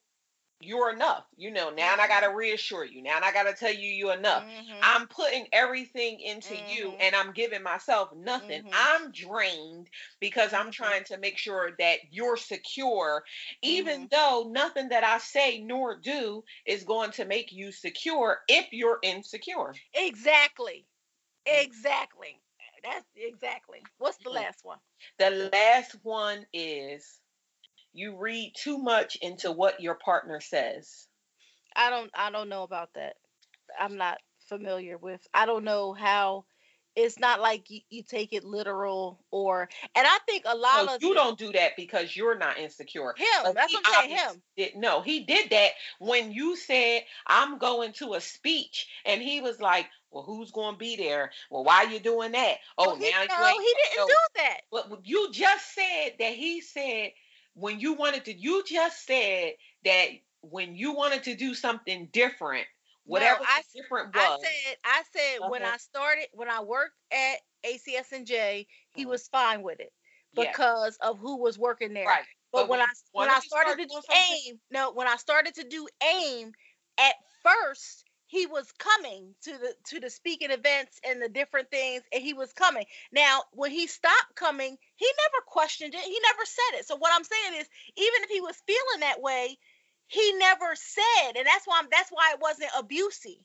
you're enough. You know, now I got to reassure you. Now I got to tell you you're enough. Mm-hmm. I'm putting everything into mm-hmm. you and I'm giving myself nothing. Mm-hmm. I'm drained because I'm mm-hmm. trying to make sure that you're secure, even mm-hmm. though nothing that I say nor do is going to make you secure if you're insecure. Exactly. Mm. Exactly. That's exactly. What's the last one? The last one is you read too much into what your partner says. I don't I don't know about that. I'm not familiar with. I don't know how it's not like you, you take it literal or and I think a lot no, of you don't do that because you're not insecure. Him, but that's what I'm saying. Him. Did, no, he did that when you said I'm going to a speech and he was like, well, who's going to be there? Well, why are you doing that? Oh, well, he, now no, he didn't do that. But you just said that he said when you wanted to, you just said that when you wanted to do something different, whatever no, I, different was. I said, I said uh-huh. when I started, when I worked at ACS and J, he uh-huh. was fine with it because of who was working there. Right. But, but when, when I when I started to do AIM, no, when I started to do AIM, at first he was coming to the to the speaking events and the different things and he was coming now when he stopped coming he never questioned it he never said it so what i'm saying is even if he was feeling that way he never said and that's why I'm, that's why it wasn't abusive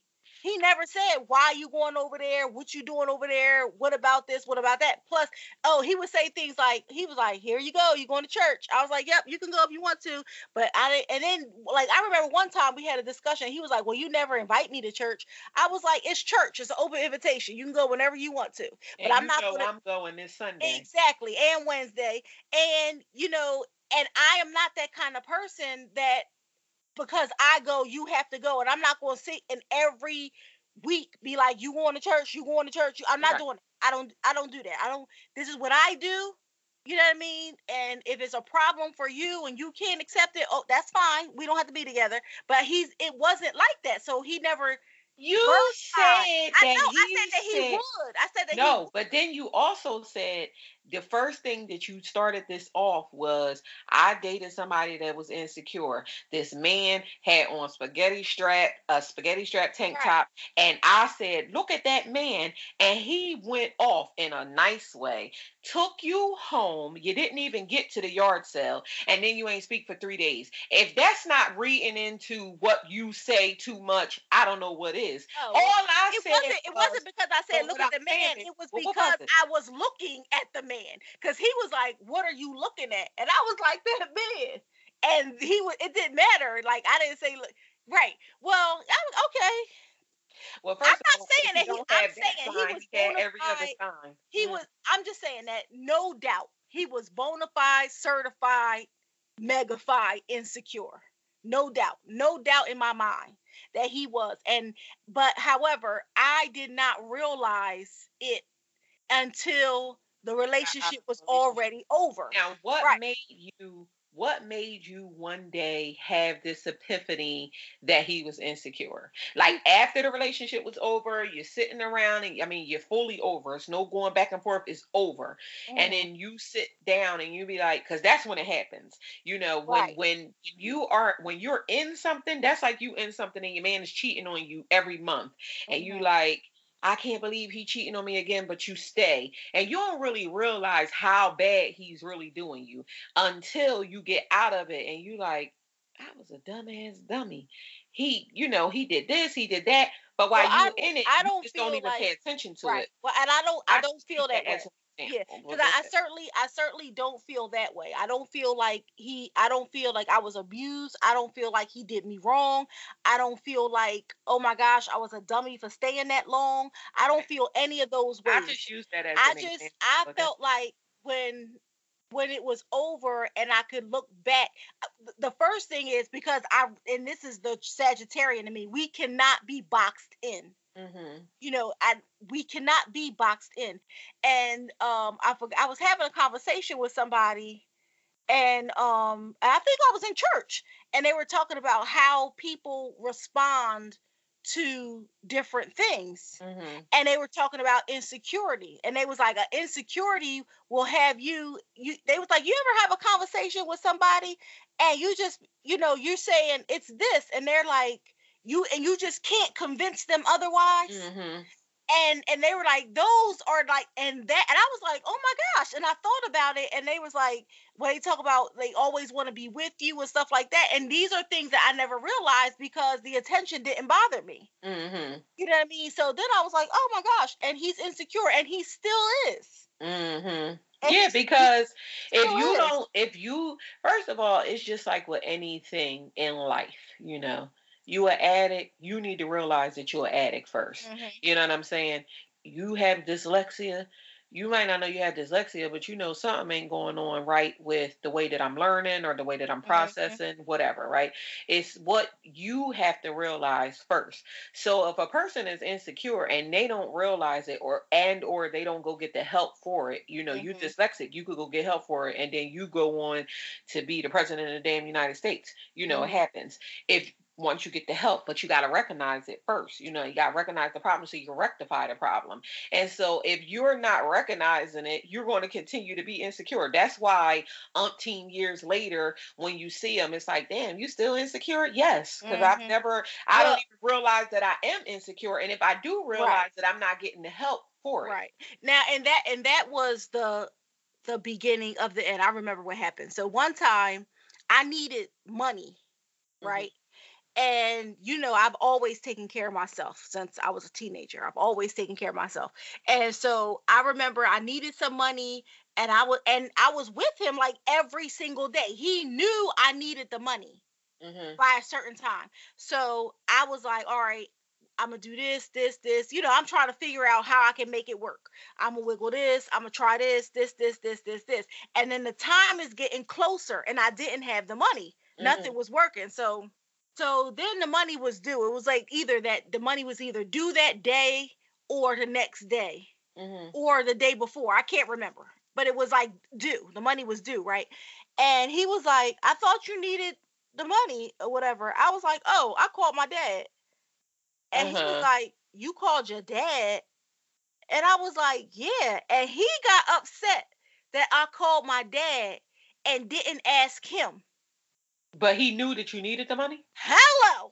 he never said why you going over there, what you doing over there, what about this, what about that. Plus, oh, he would say things like he was like, "Here you go, you going to church." I was like, "Yep, you can go if you want to," but I didn't. and then like I remember one time we had a discussion. He was like, "Well, you never invite me to church." I was like, "It's church. It's an open invitation. You can go whenever you want to." But and I'm not. Gonna, I'm going this Sunday. Exactly, and Wednesday, and you know, and I am not that kind of person that because I go, you have to go. And I'm not going to sit in every week be like, you going to church, you going to church. I'm not right. doing it. I don't I don't do that. I don't this is what I do. You know what I mean? And if it's a problem for you and you can't accept it, oh, that's fine. We don't have to be together. But he's it wasn't like that. So he never you said that I know, I said that he said, would. I said that no, but then you also said the first thing that you started this off was I dated somebody that was insecure. This man had on spaghetti strap, a spaghetti strap tank top, and I said, "Look at that man!" And he went off in a nice way, took you home. You didn't even get to the yard sale, and then you ain't speak for three days. If that's not reading into what you say too much, I don't know what is. Oh, All I it said wasn't. It wasn't because I said, "Look at the man." It was because was I was looking at the man man because he was like, "What are you looking at?" And I was like, "That man." And he was. It didn't matter. Like I didn't say, right. Well, I was okay. Well, first I'm not all, saying that he. I'm saying he was bona every other time. He mm. was. I'm just saying that no doubt he was bona fide, certified, megafied, insecure. No doubt, no doubt in my mind that he was. And but however, I did not realize it until the relationship was already over. Now, what right. made you what made you one day have this epiphany that he was insecure? Like after the relationship was over, you're sitting around and I mean you're fully over. It's no going back and forth, it's over. Mm. And then you sit down and you be like, because that's when it happens. You know, when right. when you are when you're in something, that's like you in something and your man is cheating on you every month. And mm-hmm. you like I can't believe he cheating on me again, but you stay. And you don't really realize how bad he's really doing you until you get out of it and you like, I was a dumbass dummy. He, you know, he did this, he did that. But while well, you're in it, I don't you just don't even like, pay attention to right. it. Well, and I don't I, I don't feel that, that way yeah because I, I, certainly i certainly don't feel that way i don't feel like he i don't feel like i was abused i don't feel like he did me wrong i don't feel like oh my gosh i was a dummy for staying that long i don't feel any of those ways i just use that as i just i felt like when when it was over and I could look back. uh, The first thing is because I and this is the Sagittarian to me. We cannot be boxed in. Mm-hmm. You know, I we cannot be boxed in. And um, I forgot I was having a conversation with somebody, and um, I think I was in church, and they were talking about how people respond to different things Mm-hmm. and they were talking about insecurity and they was like an insecurity will have you you they was like you ever have a conversation with somebody and you just you know you're saying it's this and they're like you and you just can't convince them otherwise Mm-hmm. and and they were like those are like and that and i was like oh my gosh and i thought about it and they was like when they talk about they always want to be with you and stuff like that and these are things that i never realized because the attention didn't bother me Mm-hmm. you know what I mean? So then I was like, oh my gosh, and he's insecure, and he still is. Mm-hmm. Yeah, because if you don't, if you, first of all, it's just like with anything in life, you know, you an addict, you need to realize that you're an addict 1st Mhm. You know what I'm saying? You have dyslexia. You might not know you have dyslexia, but you know something ain't going on right with the way that I'm learning or the way that I'm Mhm. processing, whatever, right? It's what you have to realize first. So if a person is insecure and they don't realize it or and or they don't go get the help for it, you know, you Mhm. dyslexic, you could go get help for it and then you go on to be the president of the damn United States. You know, it happens. If once you get the help, but you got to recognize it first. You know, you got to recognize the problem so you can rectify the problem. And so if you're not recognizing it, you're going to continue to be insecure. That's why umpteen years later, when you see them, it's like, damn, you still insecure? Yes. Because I've Mhm. never, I Well- don't even realize that I am insecure. And if I do realize that I'm not getting the help for it. Right now, and that and that was the the beginning of the end. I remember what happened. So one time, I needed money, Mhm. right? And you know, I've always taken care of myself since I was a teenager. I've always taken care of myself. And so I remember I needed some money and I was and I was with him like every single day. He knew I needed the money. Mhm. by a certain time. So I was like, all right, I'm gonna do this, this, this. You know, I'm trying to figure out how I can make it work. I'm gonna wiggle this, I'm gonna try this, this, this, this, this, this. And then the time is getting closer and I didn't have the money. Nothing was working. So so then the money was due. It was like either that the money was either due that day or the next day Mhm. or the day before. I can't remember, but it was like due. The money was due, right? And he was like, I thought you needed the money or whatever. I was like, oh, I called my dad. And he was Uh-huh. like, you called your dad? And I was like, yeah. And he got upset that I called my dad and didn't ask him. But he knew that you needed the money. Hello,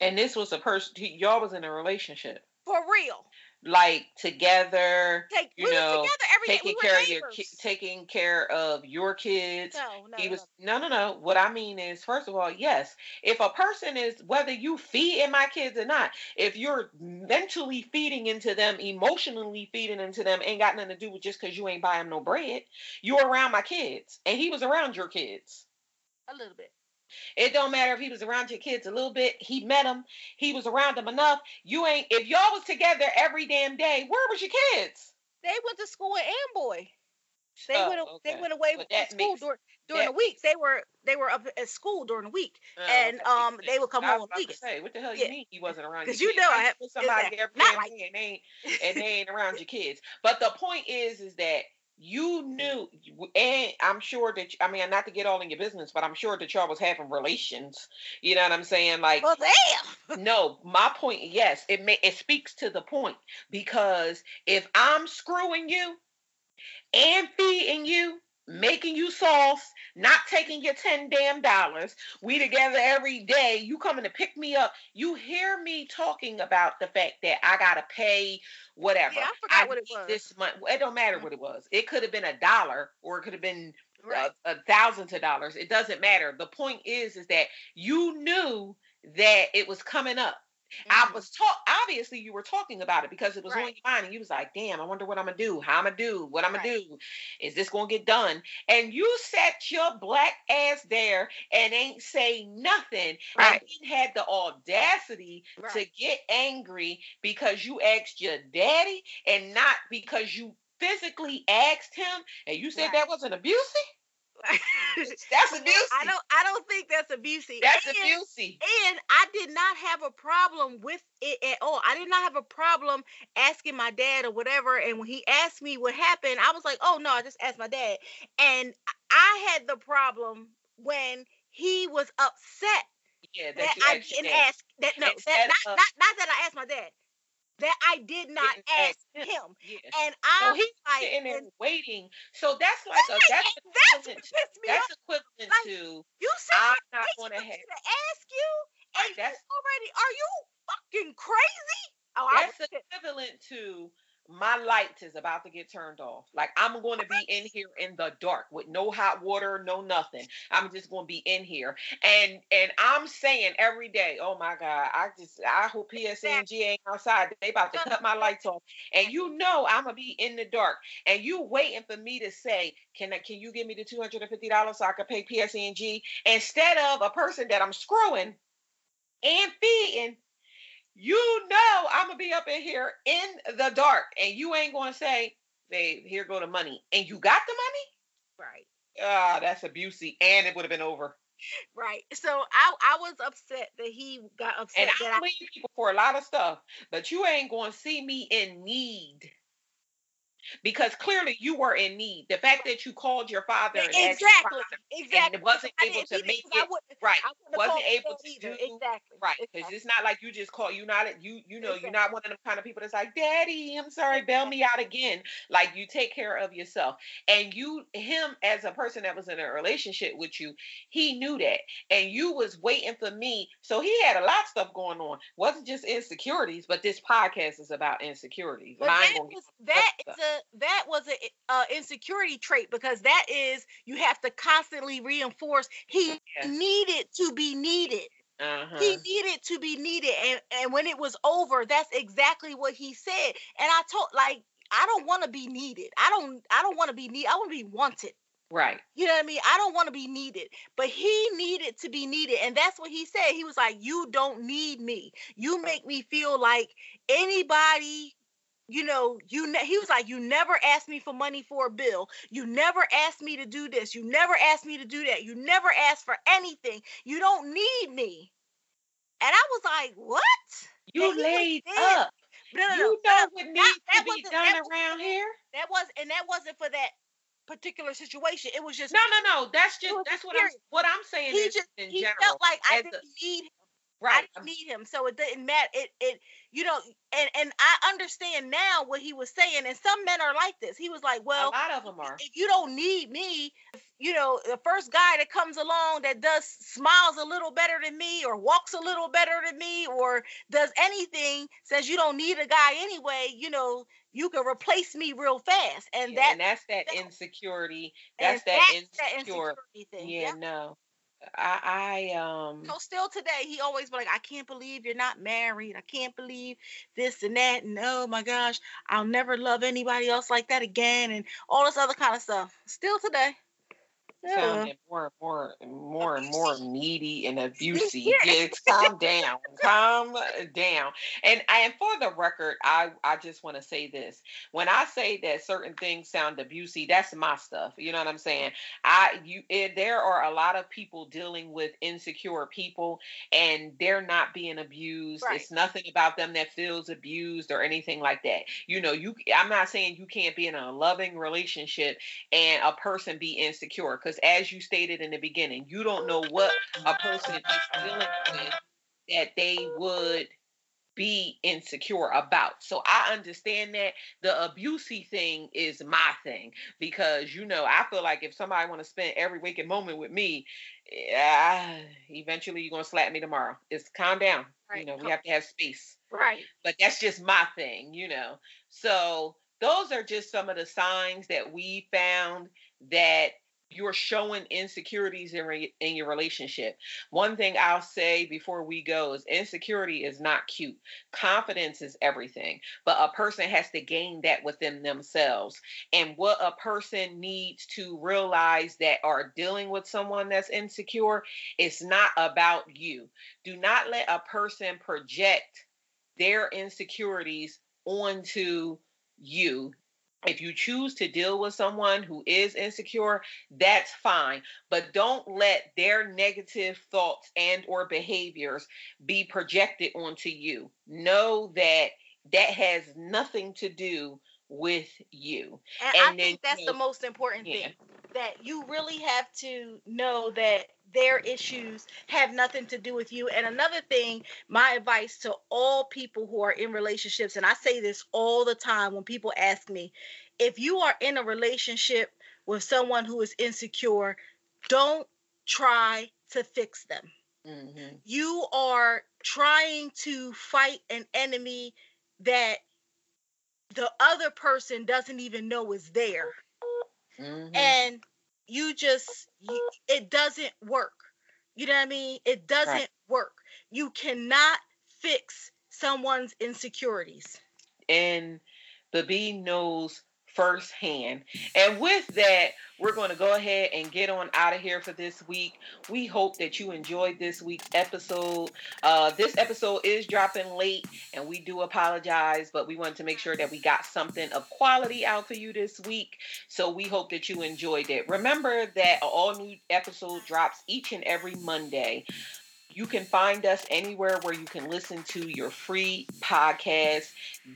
And this was a person, y'all was in a relationship. for real. Like together, Take You we know, together taking We care of your ki- taking care of your kids. no, no, he no, no no no what i mean is first of all yes if a person is whether you feed in my kids or not if you're mentally feeding into them emotionally feeding into them ain't got nothing to do with just because you ain't buying no bread you're around my kids and he was around your kids a little bit. It don't matter if he was around your kids a little bit he met them he was around them enough you ain't if y'all was together every damn day where was your kids They went to school in Amboy. They Oh, went a- they went away But from school makes- during during the weeks. They were they were up at school during the week. Oh, And, um, they would come I home on about to weekends. Say, what the hell Yeah. you mean he wasn't around? 'Cause your you know I have- somebody that every not damn like- day and they ain't and they ain't around your kids. But the point is, is that you knew, and I'm sure that I mean, not to get all in your business, but I'm sure that y'all was having relations. You know what I'm saying? Like, Well, damn. no, my point, yes, it may it speaks to the point because if I'm screwing you and feeding you, making you sauce, not taking your 10 damn dollars, we together every day, you coming to pick me up, you hear me talking about the fact that I gotta pay whatever. Yeah, I forgot what it was. This month, it don't matter what it mm-hmm. was. It could have been a dollar or it could have been uh, Right. a, a thousands of dollars. It doesn't matter. The point is, is that you knew that it was coming up. I Mhm. was talk. Obviously, you were talking about it because it was on your mind, and you was like, "Damn, I wonder what I'm gonna do. How I'm gonna do? What I'm gonna do? Is this gonna get done?" And you sat your black ass there and ain't say nothing, Right. and had the audacity to get angry because you asked your daddy and not because you physically asked him and you said Right. that wasn't abusive? That's abusive. I don't I don't think that's abusive. That's and, abusive. and I did not have a problem with it at all. I did not have a problem asking my dad or whatever. And when he asked me what happened, I was like, oh no, I just asked my dad. And I had the problem when he was upset Yeah, that that you I asked didn't ask that no, that not, not not that I asked my dad. That I did not ask him. Yeah. And I So he's like, sitting there waiting. So that's like a that's that's equivalent. That's equivalent Like, to You said I'm not going to have. to ask you, and Right, you that's already are you fucking crazy? Oh, that's equivalent to my light is about to get turned off. Like I'm going to be in here in the dark with no hot water, no nothing. I'm just going to be in here, and and I'm saying every day, oh my God, I just I hope PSE&G ain't outside. They about to cut my lights off, and you know I'm gonna be in the dark, and you waiting for me to say, can I, can you give me the two hundred and fifty dollars so I can pay PSE&G instead of a person that I'm screwing and feeding you know I'm gonna be up in here in the dark, and you ain't gonna say, "Babe, here go the money," and you got the money. Right, Ah, that's abusive, and it would have been over. right. So I I was upset that he got upset And that I I blame people for a lot of stuff, but you ain't gonna see me in need. Because clearly you were in need. The fact that you called your father and exactly father, exactly wasn't able to make it- right, I wouldn't have wasn't able to either. do exactly Right, because exactly. it's not like you just call you not you you know Exactly. you're not one of them kind of people that's like, Daddy, I'm sorry, bail me out again. Like you take care of yourself, and you him as a person that was in a relationship with you, he knew that, and you was waiting for me. So he had a lot of stuff going on. wasn't just insecurities, but this podcast is about insecurities. But Mine that was that a that was a uh, insecurity trait because that is you have to constantly reinforce he Yes. needed to be needed. uh-huh. He needed to be needed, and and when it was over, that's exactly what he said. And I told like I don't want to be needed. I don't I don't want to be need. I want to be wanted. right. You know what I mean? I don't want to be needed, but he needed to be needed. And that's what he said. He was like, You don't need me. You make me feel like anybody, you know, you ne-, he was like, You never asked me for money for a bill. You never asked me to do this. You never asked me to do that. You never asked for anything. You don't need me. And I was like, What? You And he was laid dead. up. No, no, no. You know what needs that to be wasn't- done that around here. That was and that wasn't for that particular situation. It was just No, no, no. That's just that's what I'm what I'm saying he is just in he general. felt like I didn't need him. I didn't um need him, so it didn't matter. It it you know, and and I understand now what he was saying. And some men are like this. He was like, well, a lot of them are. if you don't need me, if, you know, the first guy that comes along that does smiles a little better than me, or walks a little better than me, or does anything, says you don't need a guy anyway. You know, you can replace me real fast, and Yeah, that and that's that that- insecurity. That's that that insecure. insecurity thing. Yeah, Yep. no. I I um So still today, he always be like, I can't believe you're not married. I can't believe this and that. And oh my gosh, I'll never love anybody else like that again. And all this other kind of stuff. Still today. Yeah. More and more and more and more needy and abusive. Yes, calm down. calm uh, down. And and for the record, I I just want to say this. When I say that certain things sound abusive, that's my stuff. You know what I'm saying? I you it, there are a lot of people dealing with insecure people and they're not being abused. Right. It's nothing about them that feels abused or anything like that. You know, you I'm not saying you can't be in a loving relationship and a person be insecure because as you stated in the beginning. You don't know what a person is dealing with that they would be insecure about. So i understand that. The abusey thing is my thing because you know i feel like if somebody want to spend every waking moment with me yeah, eventually you're gonna slap me tomorrow. It's calm down. You know we have to have space. Right. but that's just my thing, you know. So those are just some of the signs that we found that you're showing insecurities in, re- in your relationship. One thing I'll say before we go is insecurity is not cute. Confidence is everything, but a person has to gain that within themselves. And what a person needs to realize that are dealing with someone that's insecure, it's not about you. Do not let a person project their insecurities onto you if you choose to deal with someone who is insecure that's fine but don't let their negative thoughts and or behaviors be projected onto you. Know that that has nothing to do with you. And, and i think that's you know, the most important yeah. thing that you really have to know that their issues have nothing to do with you. And another thing, my advice to all people who are in relationships, and I say this all the time when people ask me, if you are in a relationship with someone who is insecure, don't try to fix them. Mm-hmm. You are trying to fight an enemy that the other person doesn't even know is there. Mm-hmm. And you just you, it doesn't work. You know what I mean? It doesn't right. work. You cannot fix someone's insecurities. And bee knows firsthand. And with that, we're going to go ahead and get on out of here for this week. We hope that you enjoyed this week's episode. Uh, this episode is dropping late, and we do apologize, but we wanted to make sure that we got something of quality out for you this week. So we hope that you enjoyed it. Remember that all new episode drops each and every Monday. You can find us anywhere where you can listen to your free podcast.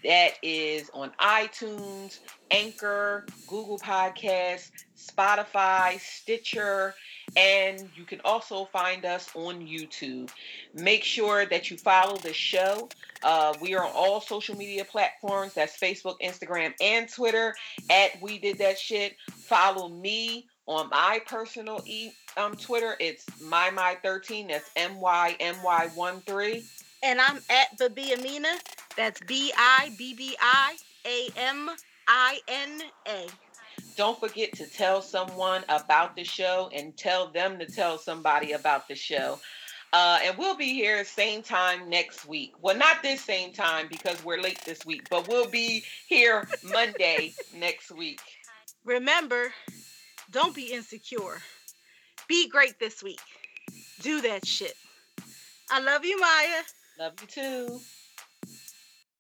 That is on iTunes, Anchor, Google Podcasts, Spotify, Stitcher, and you can also find us on YouTube. Make sure that you follow the show. Uh, we are on all social media platforms. That's Facebook, Instagram, and Twitter at We Did That Shit. Follow me on my personal e um Twitter, it's my my 13. That's M Y M Y one three. And I'm at the B Amina. That's B I B B I A M I N A. Don't forget to tell someone about the show and tell them to tell somebody about the show. Uh, and we'll be here same time next week. Well, not this same time because we're late this week, but we'll be here Monday next week. Remember, don't be insecure. Be great this week. Do that shit. I love you, Maya. Love you too.